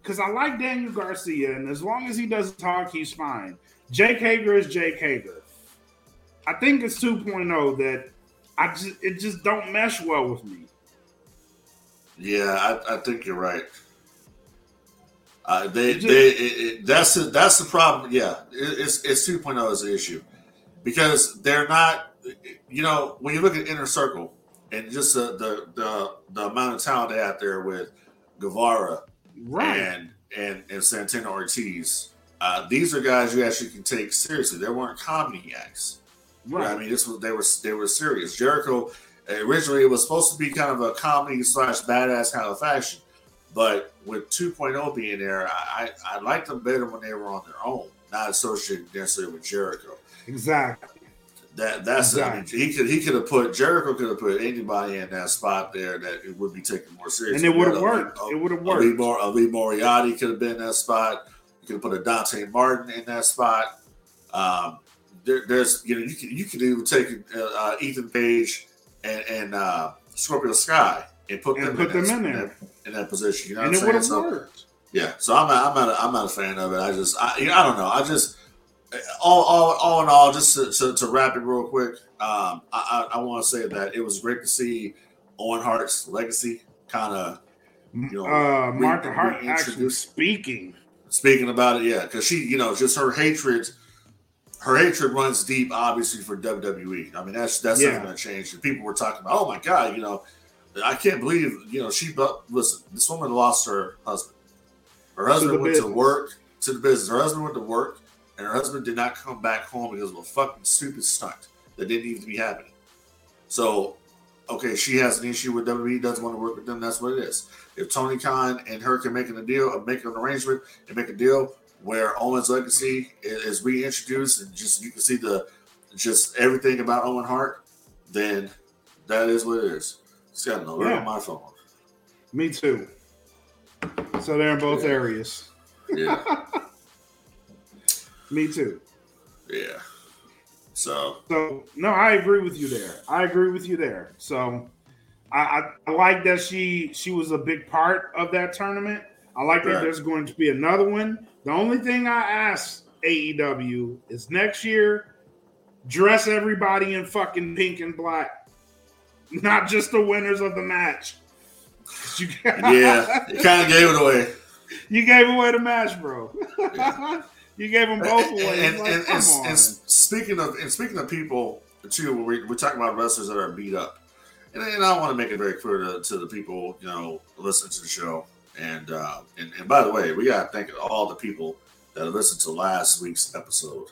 Because I like Daniel Garcia, and as long as he doesn't talk, he's fine. Jake Hager is Jake Hager. I think it's 2.0 that I just it just don't mesh well with me. Yeah, I, I think you're right. Uh, they, just- they, it, it, that's the, that's the problem. Yeah, it, it's it's 2.0 is the issue because they're not. You know, when you look at Inner Circle and just the the the, the amount of talent they have there with Guevara Right. and and and Santana Ortiz, uh, these are guys you actually can take seriously. They weren't comedy acts. right. I mean, this was they were they were serious. Jericho originally it was supposed to be kind of a comedy slash badass kind of fashion, but with 2.0 being there, I I, I liked them better when they were on their own, not associated necessarily with Jericho. exactly. That that's mean, he could he could have put Jericho could have put anybody in that spot there that it would be taken more seriously. And it would have Ali- worked. Ali- It would have Ali, worked. Mor- Ali Moriarty could have been in that spot. You could have put a Dante Martin in that spot. Um, there, there's you know you could you could even take uh, Ethan Page and, and uh, Scorpio Sky and put And them put in, them that, in there. that, in that position. You know And what it I'm would have So worked. yeah, so I'm not, I'm not a, I'm not a fan of it. I just I, you know, I don't know. I just all all, all in all, just to, to, to wrap it real quick. Um, I I, I want to say that it was great to see Owen Hart's legacy kind of you know, uh, re- Martha Hart actually speaking. speaking about it. Yeah, because she you know just her hatred. her hatred runs deep, obviously for WWE. I mean, that's that's Yeah. not going to change. And people were talking about, oh my god, you know, I can't believe, you know, she. But listen, this woman lost her husband. Her husband the went to work to the business. Her husband went to work, and her husband did not come back home because of a fucking stupid stunt that didn't even be happening. So, okay, she has an issue with WWE, doesn't want to work with them. That's what it is. If Tony Khan and her can make a deal, uh, make an arrangement, and make a deal where Owen's legacy is, reintroduced, and just you can see the just everything about Owen Hart, then that is what it is. It's got no Yeah. on my phone. Me too. So they're in both Yeah. areas. Yeah, Me too. yeah. So So no, I agree with you there. I agree with you there. So I, I, I like that she she was a big part of that tournament. I like that there's going to be another one. The only thing I ask AEW is next year dress everybody in fucking pink and black, not just the winners of the match. Yeah, you kind of gave it away. you gave away the match, bro. you gave them both away. and, like, and- and- and speaking of and speaking of people too, we we're talking about wrestlers that are beat up, and, and I want to make it very clear to, to the people you know listening to the show. And, uh, and and by the way, we got to thank all the people that listened to last week's episode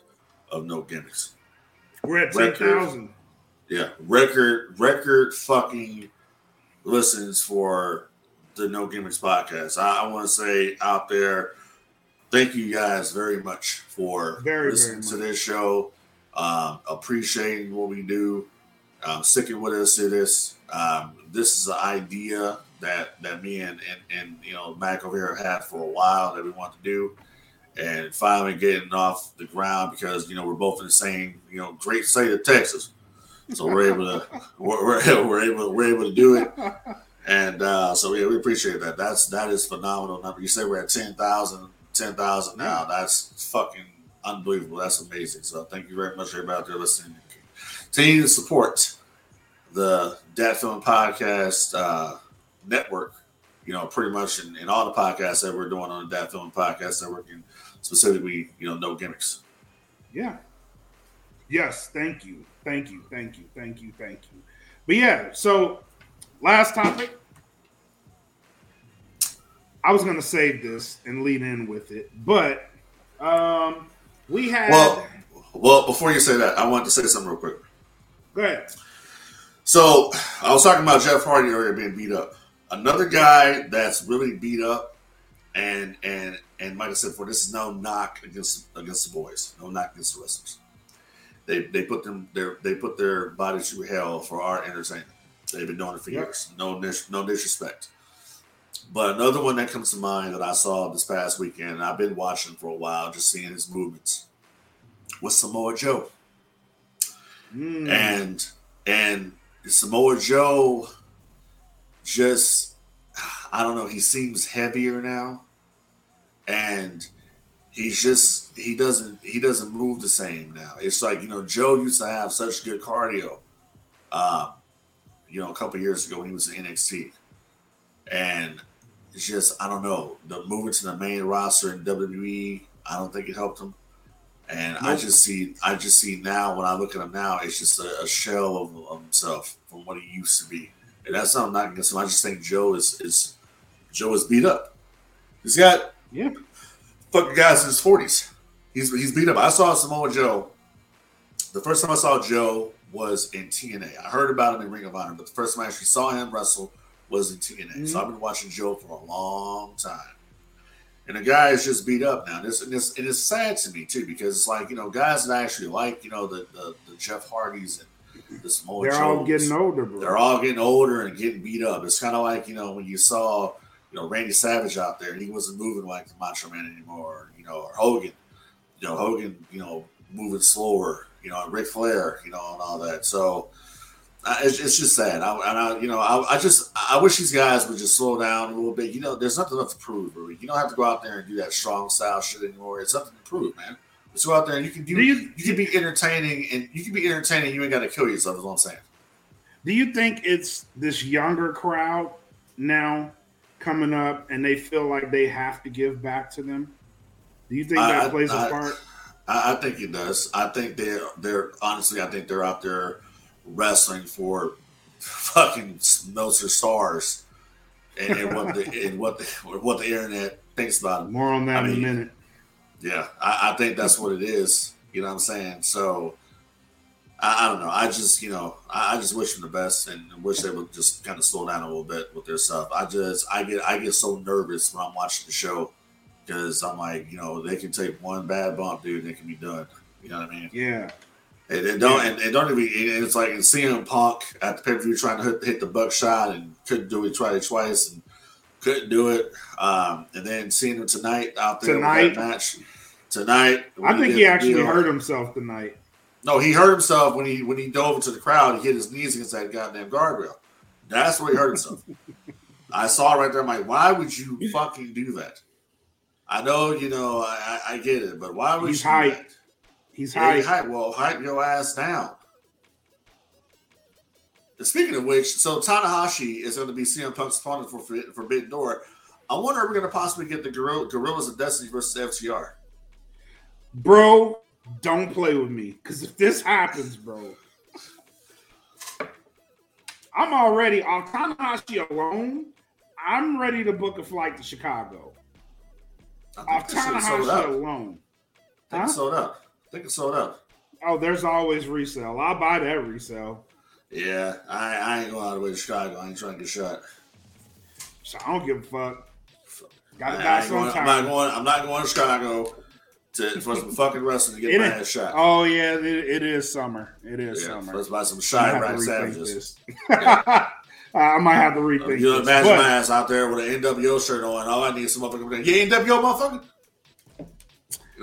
of No Gimmicks. We're at ten thousand. Yeah, record record fucking listens for the No Gimmicks podcast. I, I want to say out there, thank you guys very much for Very, listening very to much. this show, um, appreciating what we do, um, sticking with us to this. Um, this is an idea that that me and, and and you know Mac over here have had for a while that we want to do. And finally getting off the ground because you know we're both in the same you know great state of Texas, so we're able to we're, we're, we're able we're able to do it. And uh, so yeah, we appreciate that. That's that is phenomenal number. You say we're at 10,000, 10,000 now. That's fucking unbelievable. That's amazing. So thank you very much, everybody out there listening. Continue to support the Dat Film Podcast uh, Network. You know, pretty much in, in all the podcasts that we're doing on the Dat Film Podcast Network, and specifically, you know, no gimmicks. Yeah. Yes, thank you. Thank you. Thank you. Thank you. Thank you. But yeah, so last topic. I was gonna save this and lead in with it, but um we had Well, well, before you say that, I wanted to say something real quick. go ahead. So I was talking about Jeff Hardy earlier being beat up. Another guy that's really beat up, and and and like I said before, this is no knock against against the boys, no knock against the wrestlers. They they put them their they put their bodies through hell for our entertainment. They've been doing it for Yep. years. No no disrespect. But another one that comes to mind that I saw this past weekend, and I've been watching for a while, just seeing his movements, was Samoa Joe Mm, and and Samoa Joe just I don't know, he seems heavier now. And he's just he doesn't he doesn't move the same now. It's like, you know, Joe used to have such good cardio. Um, you know, a couple years ago when he was in NXT. And it's just I don't know, the moving to the main roster in WWE, I don't think it helped him. And I just see, I just see now when I look at him now, it's just a, a shell of, of himself from what he used to be. And that's not knocking against him. I just think Joe is is Joe is beat up. He's got yeah. fucking guys in his forties. He's he's beat up. I saw Samoa Joe. The first time I saw Joe was in TNA. I heard about him in Ring of Honor, but the first time I actually saw him wrestle was in TNA. So Mhm. I've been watching Joe for a long time. And the guy is just beat up now. This and this and it's sad to me too, because it's like, you know, guys that I actually like, you know, the the, the Jeff Hardys and the Samoa They're Joes. all getting older, bro. They're all getting older and getting beat up. It's kind of like you know when you saw you know Randy Savage out there and he wasn't moving like the Macho Man anymore. You know, or Hogan. You know Hogan. You know moving slower. You know, and Ric Flair. You know, and all that. So it's, it's just sad. I, and I, you know, I, I just I wish these guys would just slow down a little bit. You know, there's nothing left to prove. Really. You don't have to go out there and do that strong style shit anymore. It's nothing to prove, man. Let's go out there and you can do. Do you, you- can be entertaining and you can be entertaining. You ain't got to kill yourself. Is what I'm saying. Do you think it's this younger crowd now coming up and they feel like they have to give back to them? Do you think that I- plays a part? I, I think it does. I think they're they're honestly, I think they're out there wrestling for fucking Meltzer stars and, and what the and what the what the internet thinks about him. More on that I in a minute. Yeah, I, I think that's what it is. You know what I'm saying? So I, I don't know. I just you know I, I just wish them the best and wish they would just kind of slow down a little bit with their stuff. I just I get I get so nervous when I'm watching the show because I'm like you know they can take one bad bump, dude, and it can be done. You know what I mean? Yeah. And, and don't and, and don't even. It's like seeing him Punk at the pay per view trying to hit, hit the buckshot and couldn't do it. Tried it twice and couldn't do it. Um, and then seeing him tonight out there Tonight? match tonight. I think he actually deal- hurt himself tonight. No, he hurt himself when he when he dove into the crowd. He hit his knees against that goddamn guardrail. That's where he hurt himself. I saw it right there. I'm like, why would you fucking do that? I know, you know, I, I get it, but why would He's you? hyped. He's you hyped. hype. Well, hype your ass down. And Speaking of which, so Tanahashi is going to be CM Punk's opponent for Forbi- Forbidden Door. I wonder if we're going to possibly get the Guerrilla, Guerrillas of Destiny versus FTR. Bro, don't play with me. Because if this happens, bro, I'm already on Tanahashi alone. I'm ready to book a flight to Chicago. Off Tanahashi alone. Huh? sold out. I think it's sold out. Oh, there's always resale. I'll buy that resale. Yeah, I, I ain't going all the way to Chicago. I ain't trying to get shot. So I don't give a fuck. Got I to die going, I'm sometime. not going. I'm not going to Chicago to for some fucking wrestling to get It my ass shot. Oh yeah, it, it is summer. It is yeah, summer. let's buy some shy might rack have to rethink savages. this. I might have to rethink You this. imagine but- my ass out there with an NWO shirt on. All I need is some motherfucker. Yeah, NWO motherfucker. You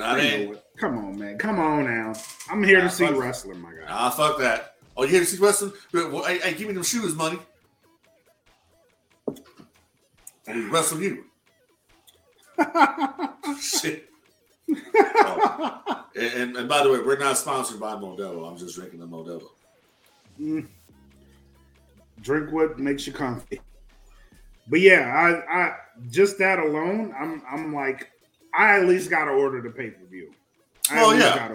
know what I mean? Come on, man. Come on now. I'm here Nah, to see fuck- wrestling, my guy. Ah, fuck that. Oh, you here to see wrestling? Well, hey, hey, give me them shoes, money. We wrestle you. Shit. Oh. And, and, and by the way, we're not sponsored by Modelo. I'm just drinking the Modelo. Mm. Drink what makes you comfy. But yeah, I, I just that alone, I'm I'm like, I at least gotta order the pay per view. I Well, least yeah.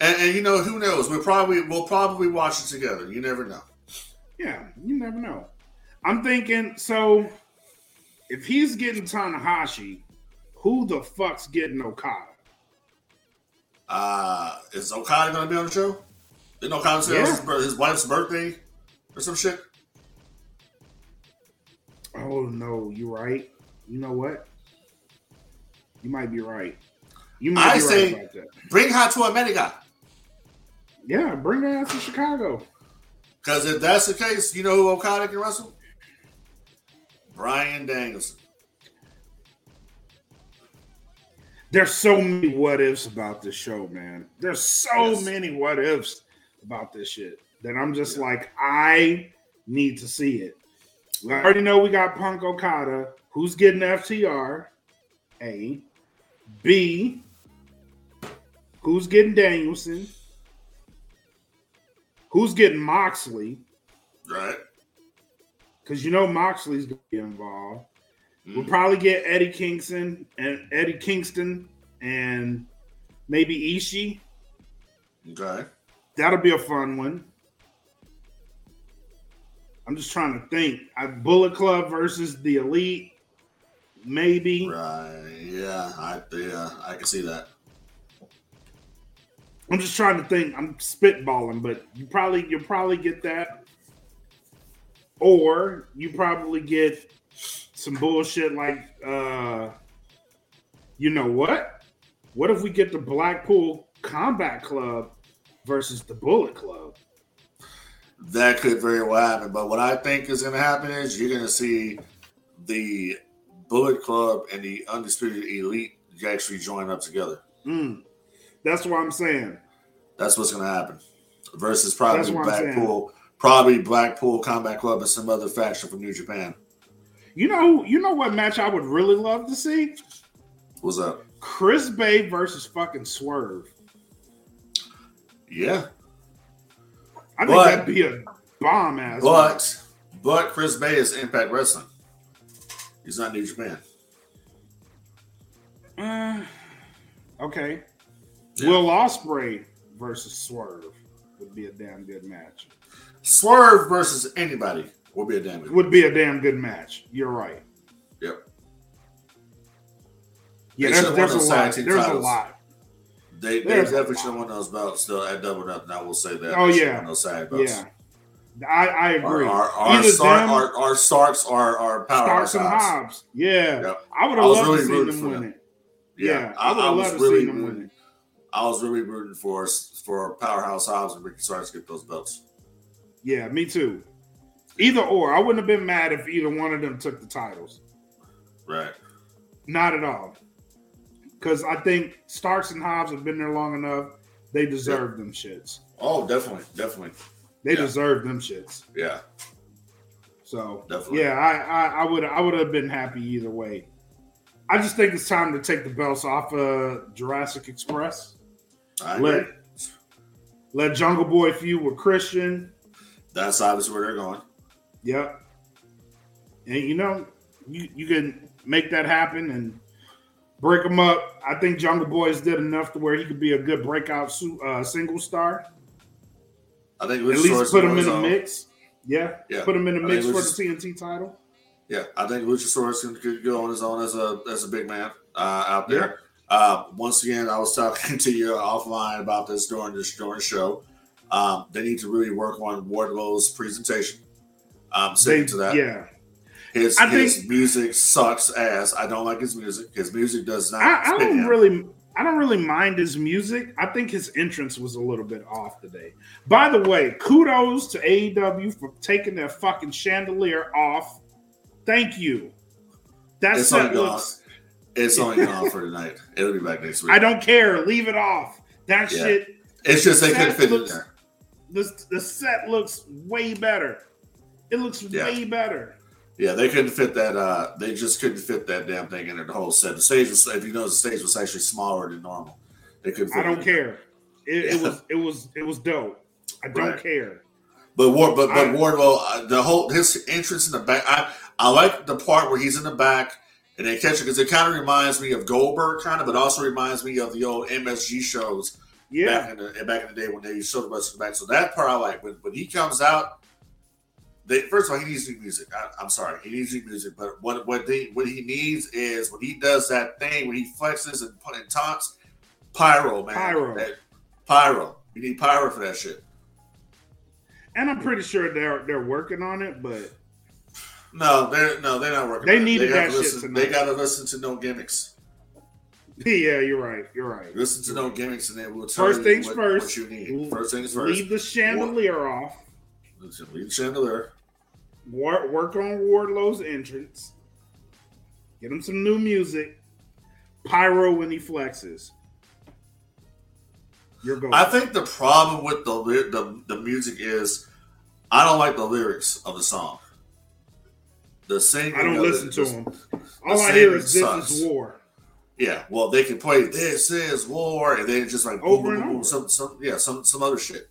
And, and you know, who knows? We'll probably we'll probably watch it together. You never know. Yeah, you never know. I'm thinking so. If he's getting Tanahashi, who the fuck's getting Okada? Uh, is Okada going to be on the show? Didn't Okada say was his, his wife's birthday or some shit? Oh no, you're right. You know what? You might be right. You might I be say- right about that. Bring her to America. Yeah, bring her to Chicago. Because if that's the case, you know who Okada can wrestle? Bryan Danielson. There's so many what ifs about this show, man. There's so Yes. many what ifs about this shit that I'm just like, I need to see it. We already know we got Punk Okada. Who's getting FTR? A. B. Who's getting Danielson? Who's getting Moxley? Right? Because you know Moxley's gonna be involved. We'll Mhm. probably get Eddie Kingston and Eddie Kingston and maybe Ishii. Okay. That'll be a fun one. I'm just trying to think. I Bullet Club versus the Elite, maybe. Right. Yeah. I yeah. I can see that. I'm just trying to think. I'm spitballing, but you probably you'll probably get that, or you probably get some bullshit like, uh, you know what? What if we get the Blackpool Combat Club versus the Bullet Club? That could very well happen. But what I think is going to happen is you're going to see the Bullet Club and the Undisputed Elite actually join up together. Mm. That's what I'm saying. That's what's going to happen. Versus probably what I'm saying. Blackpool, probably Blackpool Combat Club and some other faction from New Japan. You know, you know what match I would really love to see? What's up? Chris Bey versus fucking Swerve. Yeah, I think But- that'd be a bomb ass. but but Chris Bey is Impact Wrestling. He's not New Japan. Uh, okay. Yeah. Will Ospreay versus Swerve would be a damn good match. Swerve versus anybody will be a damn good. Would be a damn good match. You're right. Yep. Yeah, They there's, there's a lot. There's a lot. They, they There's definitely should have won those belts still at double up. And I will say that. Oh, yeah. those tag belts. Yeah. I, I agree. our, our, Either Stark, them- our, our Starks are our powerhouse. Starks and Hobbs. Yeah. Yep. I would have loved really to see them win it. Yeah, Yeah, I I, I was loved to really see them win. I was really rooting for for powerhouse Hobbs and Ricky Starks to get those belts. Yeah, me too. Either or. I wouldn't have been mad if either one of them took the titles. Right. Not at all. Because I think Starks and Hobbs have been there long enough. They deserve them shits. Oh, definitely, definitely. They Yeah. deserve them shits. Yeah, So Definitely. yeah, I I, I would I would have been happy either way. I just think it's time to take the belts off of Jurassic Express. I Let agree. let Jungle Boy feud with Christian. That's obviously where they're going. Yep. And you know, you you can make that happen and break them up. I think Jungle Boys did enough to where he could be a good breakout uh, single star. I think At least put him in the mix. Yeah. Yeah. Put him in the I mix for Luchas- the TNT title. Yeah, I think Luchasaurus can, go on his own as a as a big man uh, out there. Uh, once again, I was talking to you offline about this during this during the show. Um, they need to really work on Wardlow's presentation. Um, They, to that. Yeah. His I his think- music sucks ass. I don't like his music. His music does not. I, I don't him. really I don't really mind his music. I think his entrance was a little bit off today. By the way, kudos to AEW for taking their fucking chandelier off. Thank you. That set only looks It's only gone for tonight. It'll be back next week. I don't care. Leave it off. That Yeah. shit It's just they couldn't fit it in there. the, the set looks way better. It looks Yeah. way better. Yeah, they couldn't fit that. Uh, they just couldn't fit that damn thing in there. The whole set. The stage was, if you know, the stage was actually smaller than normal. They couldn't. Fit I don't care. It, it was it was it was dope. I don't Right. care. But Ward, but, but I- Wardlow, uh, the whole his entrance in the back. I I like the part where he's in the back and they catch it because it kind of reminds me of Goldberg, kind of, but also reminds me of the old MSG shows Yeah. back in the back in the day when they showed the wrestling back. So that part I like. When when he comes out, they first of all he needs new music. I, I'm sorry, he needs new music. But what what they what he needs is when he does that thing when he flexes and, and taunts, pyro man, Pyro. That- pyro. You need pyro for that shit. And I'm pretty sure they're they're working on it, but No, they're no, they're not working. They needed have that shit listen, tonight. They got to listen to no gimmicks. yeah, you're right. You're right. Listen to no gimmicks, and then we'll tell First you things what, first. what you need. First things first. Leave the chandelier off. Listen, leave the chandelier. Work, work on Wardlow's entrance. Get him some new music. Pyro when he flexes. You're going. I think the problem with the, the the music is I don't like the lyrics of the song. The singing. I don't listen to them. All I hear is "This is war." Yeah, well, they can play "This is war" and then just like boom, Over boom, and boom, boom, over. some, some, yeah, some, some other shit.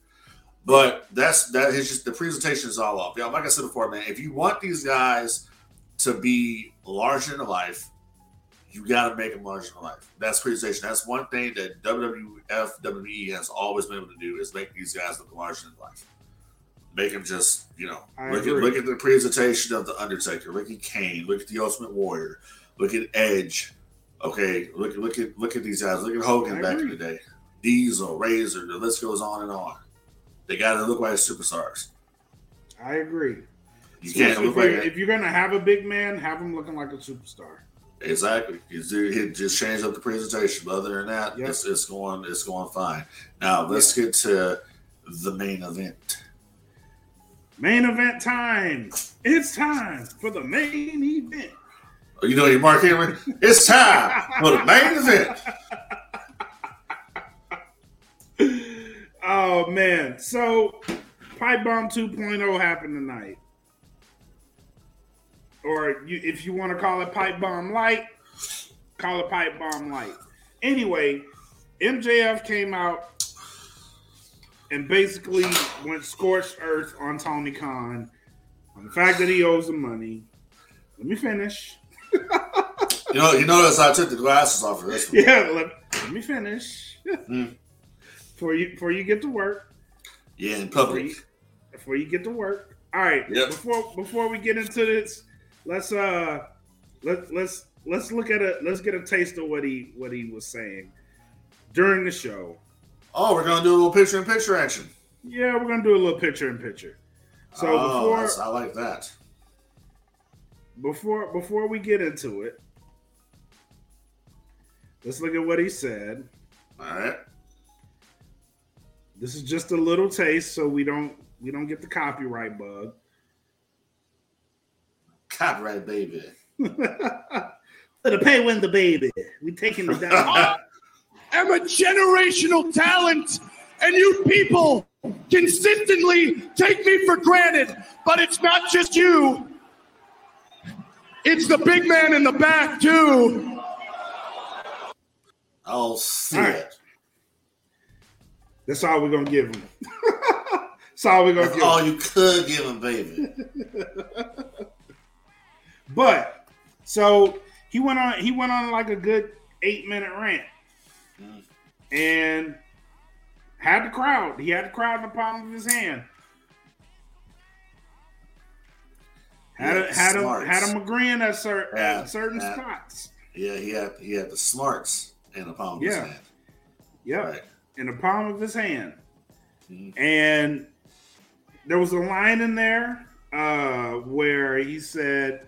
But that's that is just the presentation is all off. Yeah, like I said before, man. If you want these guys to be larger than life, you got to make them larger than life. That's presentation. That's one thing that WWF, WWE has always been able to do is make these guys look larger than life. Make him just, you know, I look at look at the presentation of the Undertaker, look at Kane, look at the Ultimate Warrior, look at Edge. Okay, look look at look at these guys. Look at Hogan I back agree. in the day. Diesel, Razor, the list goes on and on. They got to look like superstars. I agree. You can't if, look you're, like if you're gonna have a big man, have him looking like a superstar. exactly. He just changed up the presentation. But other than that, Yep. it's, it's going it's going fine. Now let's get to the main event. Main event time. It's time for the main event. Oh, You know your Mark Henry. It's time for the main event. Oh man. So Pipe Bomb 2.0 happened tonight. Or you, if you want to call it Pipe Bomb Light, call it Pipe Bomb Light. Anyway, MJF came out and basically went scorched earth on Tony Khan on the fact that he owes him money. Let me finish. You know, you notice I took the glasses off of this one. Yeah, let, let me finish. Mm. before you before you get to work. Yeah, in public. Before you, before you get to work. All right. Yep. Before before we get into this, let's uh let let's let's look at it. Let's get a taste of what he what he was saying during the show. Oh, we're gonna do a little picture in picture action. Yeah, we're gonna do a little picture in picture. So oh, before I like that. Before before we get into it, let's look at what he said. All right. This is just a little taste, so we don't we don't get the copyright bug. Copyright baby. the pay when the baby. We taking it down. I am a generational talent, and you people consistently take me for granted. But it's not just you. It's the big man in the back too. Oh, I'll see right. it. That's all we're gonna give him. That's all we're gonna That's give all him. you could give him, baby. but so he went on he went on like a good eight minute rant. And had the crowd. He had the crowd in the palm of his hand. Had a, had him had him agreeing at, certain yeah, certain yeah. spots. Yeah, he had he had the smarts in the palm of yeah. his hand. Yeah. Right in the palm of his hand. Mm-hmm. And there was a line in there uh, where he said,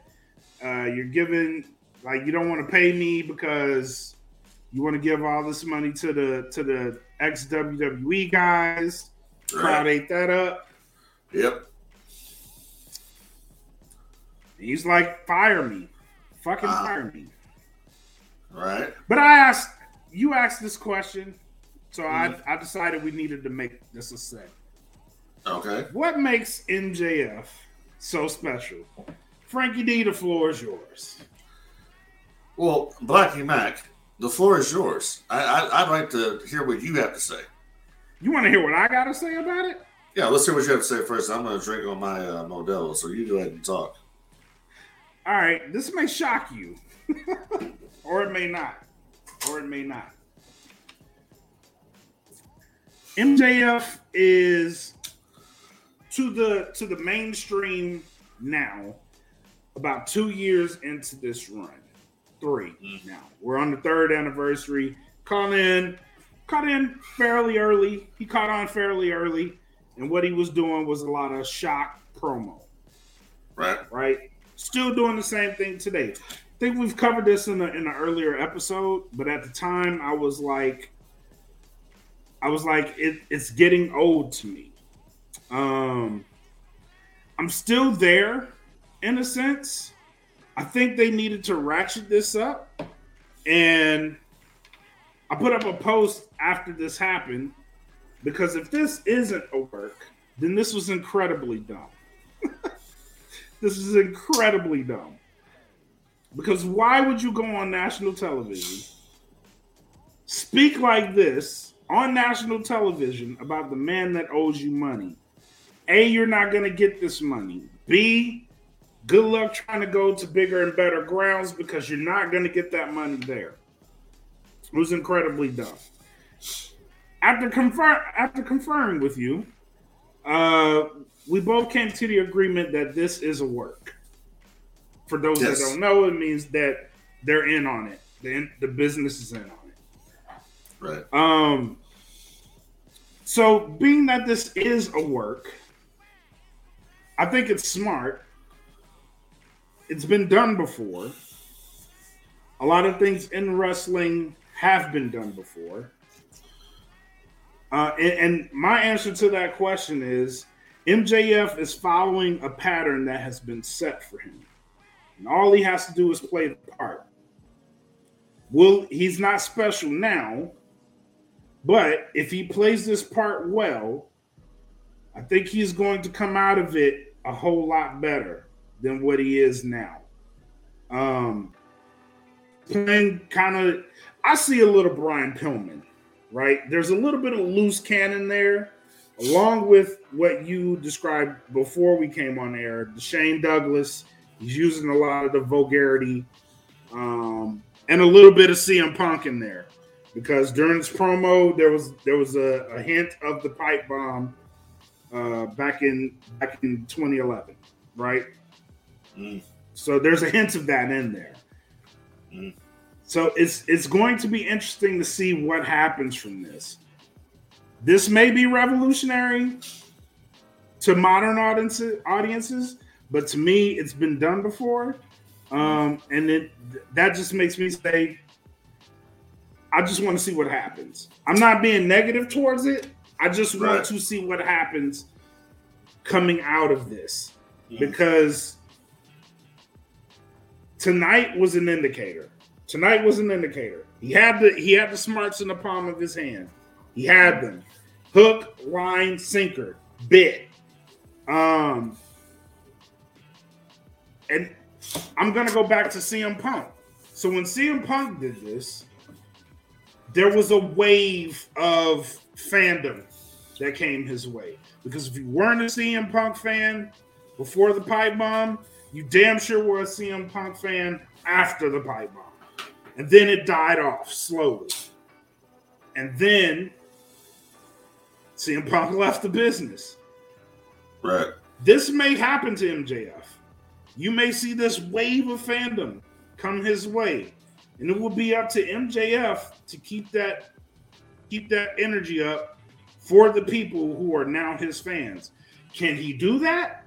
uh, You're giving, like, you don't want to pay me because you want to give all this money to the to the ex WWE guys. Right. Crowd ate that up. Yep. He's like, fire me. Fucking uh, fire me. Right. But I asked, you asked this question so mm-hmm. I, I decided we needed to make this a set. Okay. What makes MJF so special? Frankie D, the floor is yours. Well, Blackie Mac, the floor is yours. I, I would like to hear what you have to say. You want to hear what I got to say about it? Yeah, let's hear what you have to say first. I'm going to drink on my uh, Modelo, so you go ahead and talk. All right, this may shock you, or it may not, or it may not. MJF is to the to the mainstream now about two years into this run. 3 mm-hmm. now. We're on the third anniversary. Caught in, caught in fairly early. He caught on fairly early, and what he was doing was a lot of shock promo. Right. Right. Still doing the same thing today. I think we've covered this in, a, in an earlier episode, but at the time I was like, I was like, it, it's getting old to me. Um, I'm still there in a sense. I think they needed to ratchet this up. And I put up a post after this happened because if this isn't a work, then this was incredibly dumb. this is incredibly dumb. Because why would you go on national television, speak like this, on national television about the man that owes you money. A, you're not going to get this money. B, good luck trying to go to bigger and better grounds because you're not going to get that money there. It was incredibly dumb. After confirm after confirming with you, uh, we both came to the agreement that this is a work. For those yes. that don't know, it means that they're in on it. The, the business is in on it. Right. Um. So, being that this is a work, I think it's smart. It's been done before. A lot of things in wrestling have been done before. Uh, and, and my answer to that question is MJF is following a pattern that has been set for him. And all he has to do is play the part. Well, he's not special now, but if he plays this part well, I think he's going to come out of it a whole lot better than what he is now. Um, playing kind of, I see a little Brian Pillman, right? There's a little bit of loose cannon there, along with what you described before we came on air. Shane Douglas, he's using a lot of the vulgarity, um, and a little bit of CM Punk in there. because during this promo there was there was a, a hint of the pipe bomb uh, back in back in 2011, right? Mm. So there's a hint of that in there. Mm. So it's it's going to be interesting to see what happens from this. This may be revolutionary to modern audiences, audiences, but to me, it's been done before, um, and it that just makes me say, I just want to see what happens. I'm not being negative towards it. I just want Right. to see what happens coming out of this Mhm. because tonight was an indicator. Tonight was an indicator. He had the he had the smarts in the palm of his hand. He had them. Hook, line, sinker, bit. Um and I'm gonna go back to CM Punk. So when CM Punk did this, there was a wave of fandom that came his way. Because if you weren't a CM Punk fan before the pipe bomb, you damn sure were a CM Punk fan after the pipe bomb. And then it died off slowly. And then CM Punk left the business. Right. This may happen to MJF. You may see this wave of fandom come his way. And it will be up to MJF to keep that keep that energy up for the people who are now his fans. Can he do that?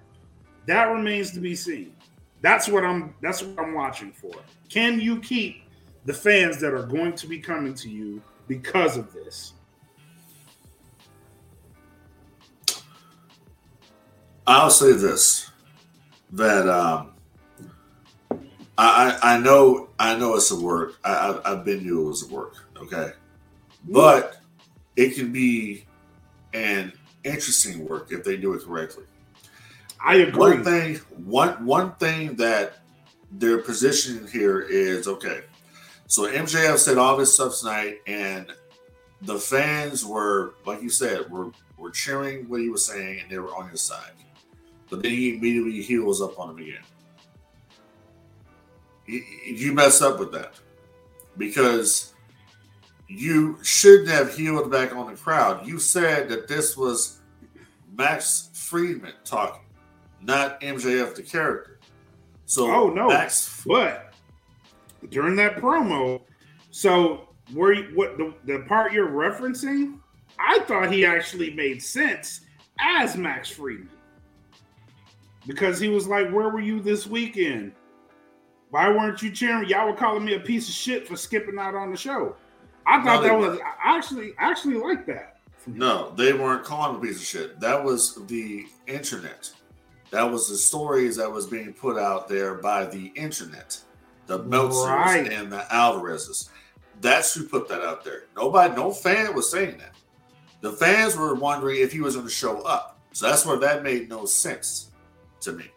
That remains to be seen. That's what I'm that's what I'm watching for. Can you keep the fans that are going to be coming to you because of this? I'll say this: that um, I, I know I know it's a work. I, I I've been knew it was a work. Okay, but it can be an interesting work if they do it correctly. I agree. One thing, one one thing that their position here is okay. So MJF said all this stuff tonight, and the fans were, like you said, were were cheering what he was saying, and they were on his side. But then he immediately heels up on him again. You mess up with that because you shouldn't have healed back on the crowd. You said that this was Max Friedman talking not MJF the character. So Oh, no. Max But during that promo, so where you, what the, the part you're referencing, I thought he actually made sense as Max Friedman. Because he was like, Where were you this weekend? Why weren't you cheering? Y'all were calling me a piece of shit for skipping out on the show. I thought No, that was. I actually I actually like that. No, they weren't calling a piece of shit. That was the internet. That was the stories that was being put out there by the internet, the Meltzers Right. and the Alvarezes. That's who put that out there. Nobody, no fan was saying that. The fans were wondering if he was going to show up. So that's where that made no sense to me.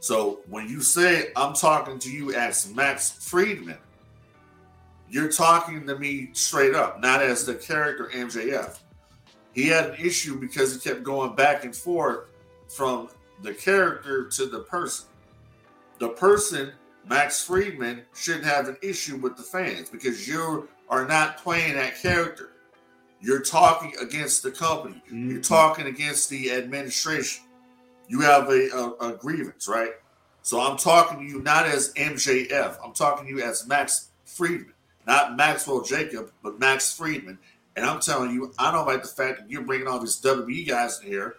So when you say I'm talking to you as Max Friedman, you're talking to me straight up, not as the character MJF. He had an issue because he kept going back and forth from the character to the person. The person, Max Friedman, shouldn't have an issue with the fans because you are not playing that character. You're talking against the company. You're Mhm. talking against the administration. You have a, a, a grievance, right? So I'm talking to you not as MJF. I'm talking to you as Max Friedman, not Maxwell Jacob, but Max Friedman. And I'm telling you, I don't like the fact that you're bringing all these WWE guys in here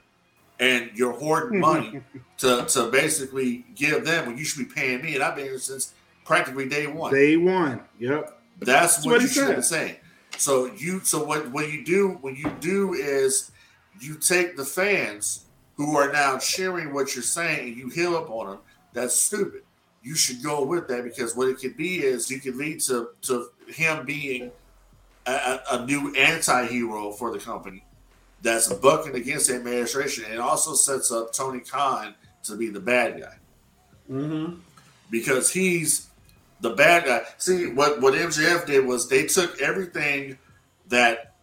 and you're hoarding money to, to basically give them when you should be paying me. And I've been here since practically day one. Day one. Yep. That's, That's what, what you should have been saying. So you so what what you do what you do is you take the fans who are now cheering what you're saying and you heal up on them. That's stupid. You should go with that because what it could be is you could lead to to him being a, a, a new anti-hero for the company that's bucking against the administration and also sets up Tony Khan to be the bad guy Mm-hmm. because he's the bad guy. See, what what MJF did was they took everything that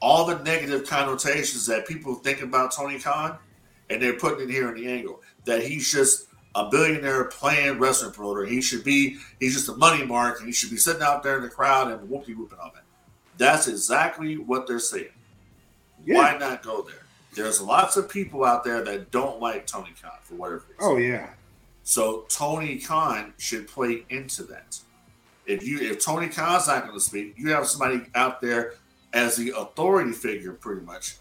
all the negative connotations that people think about Tony Khan, and they're putting it here in the angle that he's just a billionaire playing wrestling promoter. He should be he's just a money mark, and he should be sitting out there in the crowd and whoopie whooping all it. That's exactly what they're saying. Yeah. Why not go there? There's lots of people out there that don't like Tony Khan for whatever reason. Oh yeah. So Tony Khan should play into that. If you if Tony Khan's not going to speak, you have somebody out there as the authority figure, pretty much,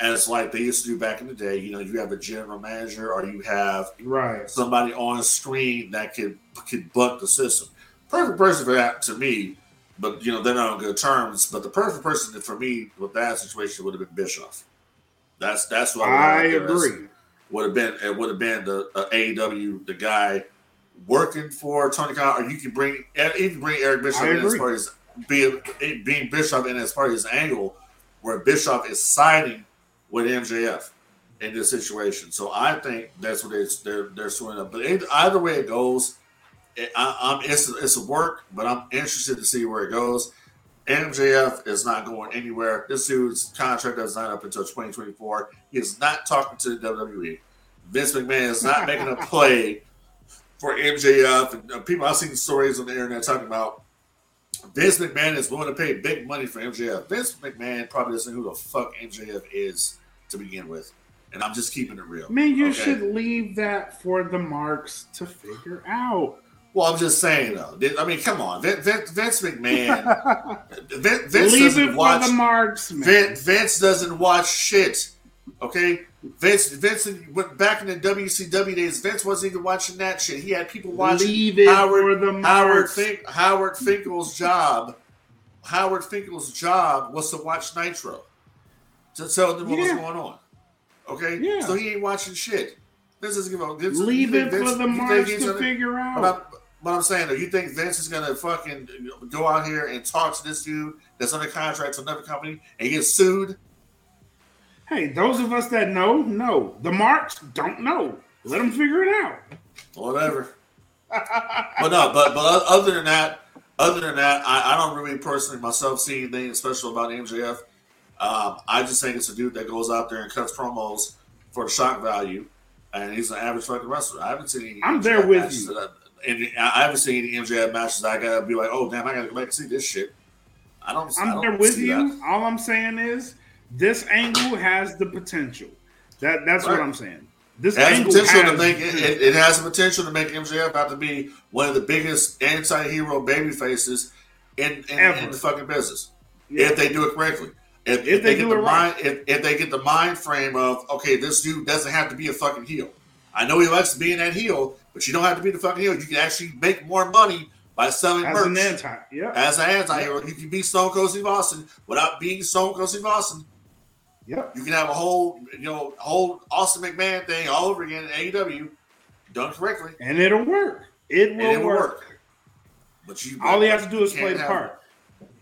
as like they used to do back in the day. You know, you have a general manager, or you have Right. somebody on screen that could could buck the system. Perfect person for that to me, but you know they're not on good terms. But the perfect person for me with that situation would have been Bischoff. That's that's what I would have been agree. Would have been it would have been the uh, AEW the guy working for Tony Khan, or you can bring even bring Eric Bischoff I in as agree. part of his being being Bischoff in as part of his angle, where Bischoff is siding with MJF in this situation. So I think that's what it's, they're they're swimming up. But it, either way it goes, I, I'm it's it's a work, but I'm interested to see where it goes. MJF is not going anywhere. This dude's contract is not up until 2024. He is not talking to the WWE. Vince McMahon is not making a play for MJF. And uh, people I've seen stories on the internet talking about Vince McMahon is willing to pay big money for MJF. Vince McMahon probably doesn't know who the fuck MJF is to begin with. And I'm just keeping it real. Man, you okay? should leave that for the marks to figure out. Well, I'm just saying though. I mean, come on, Vince, Vince, Vince McMahon. Vince, Vince leave doesn't it for watch. the marks, man. Vince, Vince doesn't watch shit. Okay, Vince. Vince went back in the WCW days. Vince wasn't even watching that shit. He had people watching Leave it Howard. for the Howard, marks. Fink, Howard Finkel's job. Howard Finkel's job was to watch Nitro to tell them what was going on. Okay, Yeah. so he ain't watching shit. Vince doesn't give a. Vince, Leave it for the marks to figure out. I'm, but I'm saying though, you think Vince is gonna fucking go out here and talk to this dude that's under contract to another company and get sued? Hey, those of us that know, know. The marks don't know. Let them figure it out. Whatever. but no, but but other than that, other than that, I, I don't really personally myself see anything special about MJF. Um, I just think it's a dude that goes out there and cuts promos for the shock value, and he's an average fucking wrestler. I haven't seen any. I'm there with you. that and I I haven't seen any MJF matches. I gotta be like, oh damn, I gotta go back and see this shit. I don't. I I'm don't there with you. that. All I'm saying is this angle has the potential. That that's what I'm saying. This It has angle potential to has make it, it, it has the potential to make MJF out to be one of the biggest anti-hero baby faces in, in, in the fucking business. Yeah. If they do it correctly. If, If if they they, do get the it right. mind if, if they get the mind frame of okay, this dude doesn't have to be a fucking heel. I know he likes being that heel, but you don't have to be the fucking heel. You can actually make more money by selling as merch. an anti. Yeah. as an anti-hero, you can be Stone Cold Steve Austin without being Stone Cold Steve Austin. Yep. You can have a whole, you know, whole Austin McMahon thing all over again in AEW, done correctly, And it'll work. It will it will work. work. But you, All he has to do is play the part.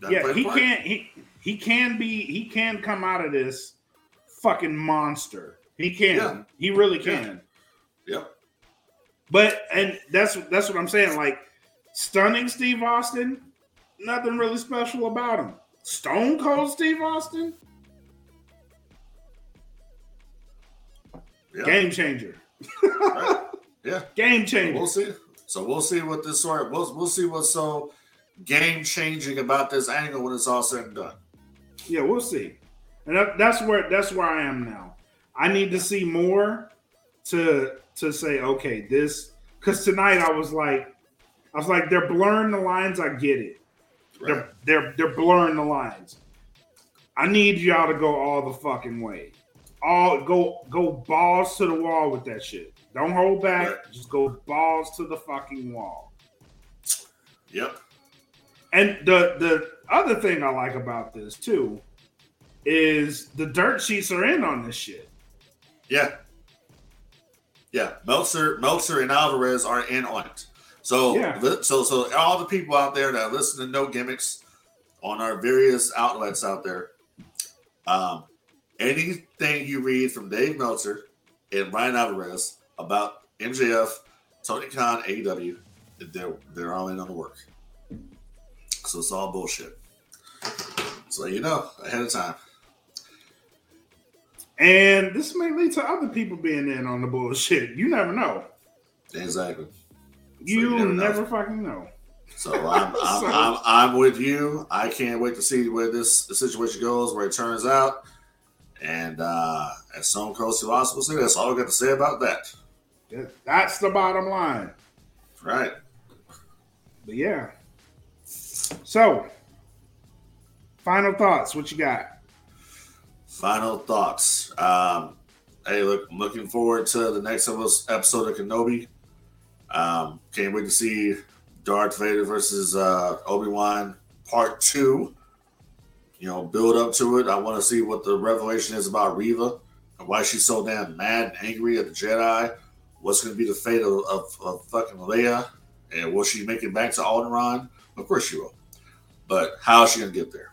Yeah, he can't. He he can be. He can come out of this fucking monster. He can. Yeah. He really can. Yep. But and that's that's what I'm saying. Like stunning Steve Austin, nothing really special about him. Stone Cold Steve Austin, Yeah. game changer. Right. Yeah. Game changer. We'll see. So we'll see what this sort. We'll we'll see what's so game changing about this angle when it's all said and done. Yeah, we'll see. And that, that's where that's where I am now. I need to see more to to say okay, this because tonight I was like, I was like, they're blurring the lines. I get it. Right. They're they're they're blurring the lines. I need y'all to go all the fucking way. All go go balls to the wall with that shit. Don't hold back. Right. Just go balls to the fucking wall. Yep. And the the other thing I like about this too is the dirt sheets are in on this shit. Yeah. Yeah. Meltzer, Meltzer, and Alvarez are in on it. So, Yeah. so, so all the people out there that listen to No Gimmicks on our various outlets out there, um, anything you read from Dave Meltzer and Bryan Alvarez about MJF, Tony Khan, AEW, they're they're all in on the work. So it's all bullshit. So you know ahead of time. And this may lead to other people being in on the bullshit. You never know. Exactly. You, you never never fucking know. So I'm, I'm, I'm, I'm, with you. I can't wait to see where this situation goes, where it turns out. And uh, as Stone Cold Steve Austin will say, that's all I got to say about that. That's the bottom line. Right. But yeah. So, final thoughts. What you got? Final thoughts. Um, hey, look, I'm looking forward to the next episode of Kenobi. Um, can't wait to see Darth Vader versus uh, Obi Wan Part Two. You know, build up to it. I want to see what the revelation is about Reva and why she's so damn mad and angry at the Jedi. What's going to be the fate of, of, of fucking Leia? And will she make it back to Alderaan? Of course she will. But how is she going to get there?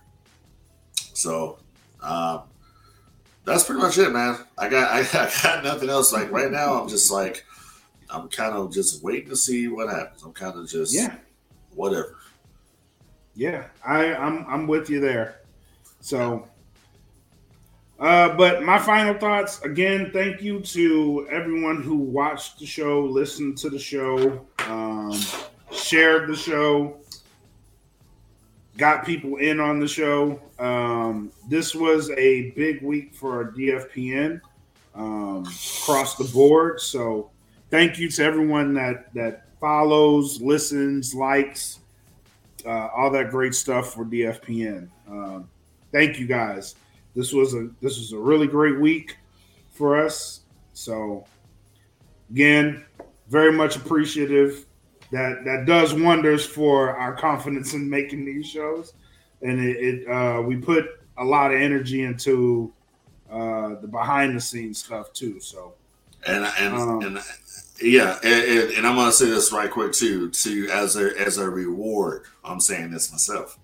So, um, that's pretty much it, man. I got I, I got nothing else. Like right now, I'm just like I'm kind of just waiting to see what happens. I'm kind of just yeah, whatever. Yeah, I I'm I'm with you there. So, uh, but my final thoughts again. Thank you to everyone who watched the show, listened to the show, um, shared the show got people in on the show. Um, this was a big week for our DFPN um, across the board. So thank you to everyone that that follows, listens, likes, uh, all that great stuff for DFPN. Um, thank you guys. This was a this was a really great week for us. So again, very much appreciative that that does wonders for our confidence in making these shows, and it, it uh, we put a lot of energy into uh, the behind the scenes stuff too. So, and and um, and yeah, and, and, I'm gonna say this right quick too. To as a as a reward, I'm saying this myself,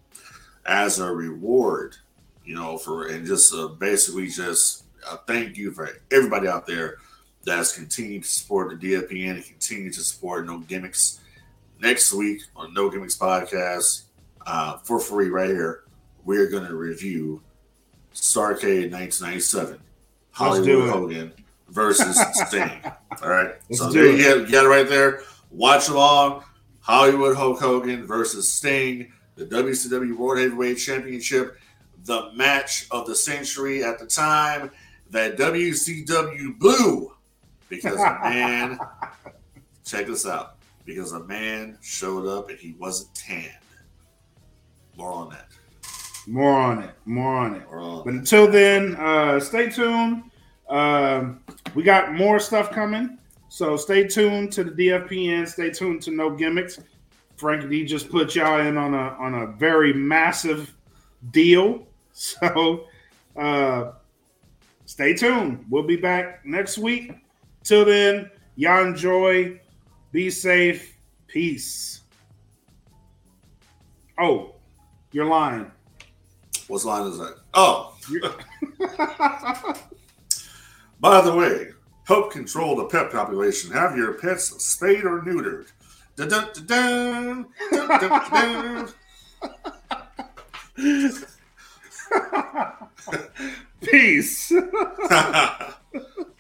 as a reward, you know, for and just uh, basically just a thank you for everybody out there that's continued to support the DFPN and continue to support No Gimmicks next week on No Gimmicks Podcast uh, for free right here. We're going to review Starcade 1997, Hollywood Hogan versus Sting. All right, Let's so there you, get, you got it right there. Watch along. Hollywood Hulk Hogan versus Sting, the WCW World Heavyweight Championship, the match of the century at the time that WCW blew because man, check this out because a man showed up and he wasn't tanned. More on that. More on it. More on it. On but until then, uh, stay tuned. Um, we got more stuff coming. So stay tuned to the DFPN. Stay tuned to No Gimmicks. Frankie D just put y'all in on a on a very massive deal. So uh, stay tuned. We'll be back next week. Till then, y'all enjoy be safe. Peace. Oh, you're lying. What line is that? Oh. By the way, help control the pet population. Have your pets spayed or neutered. Dun, dun, dun, Peace.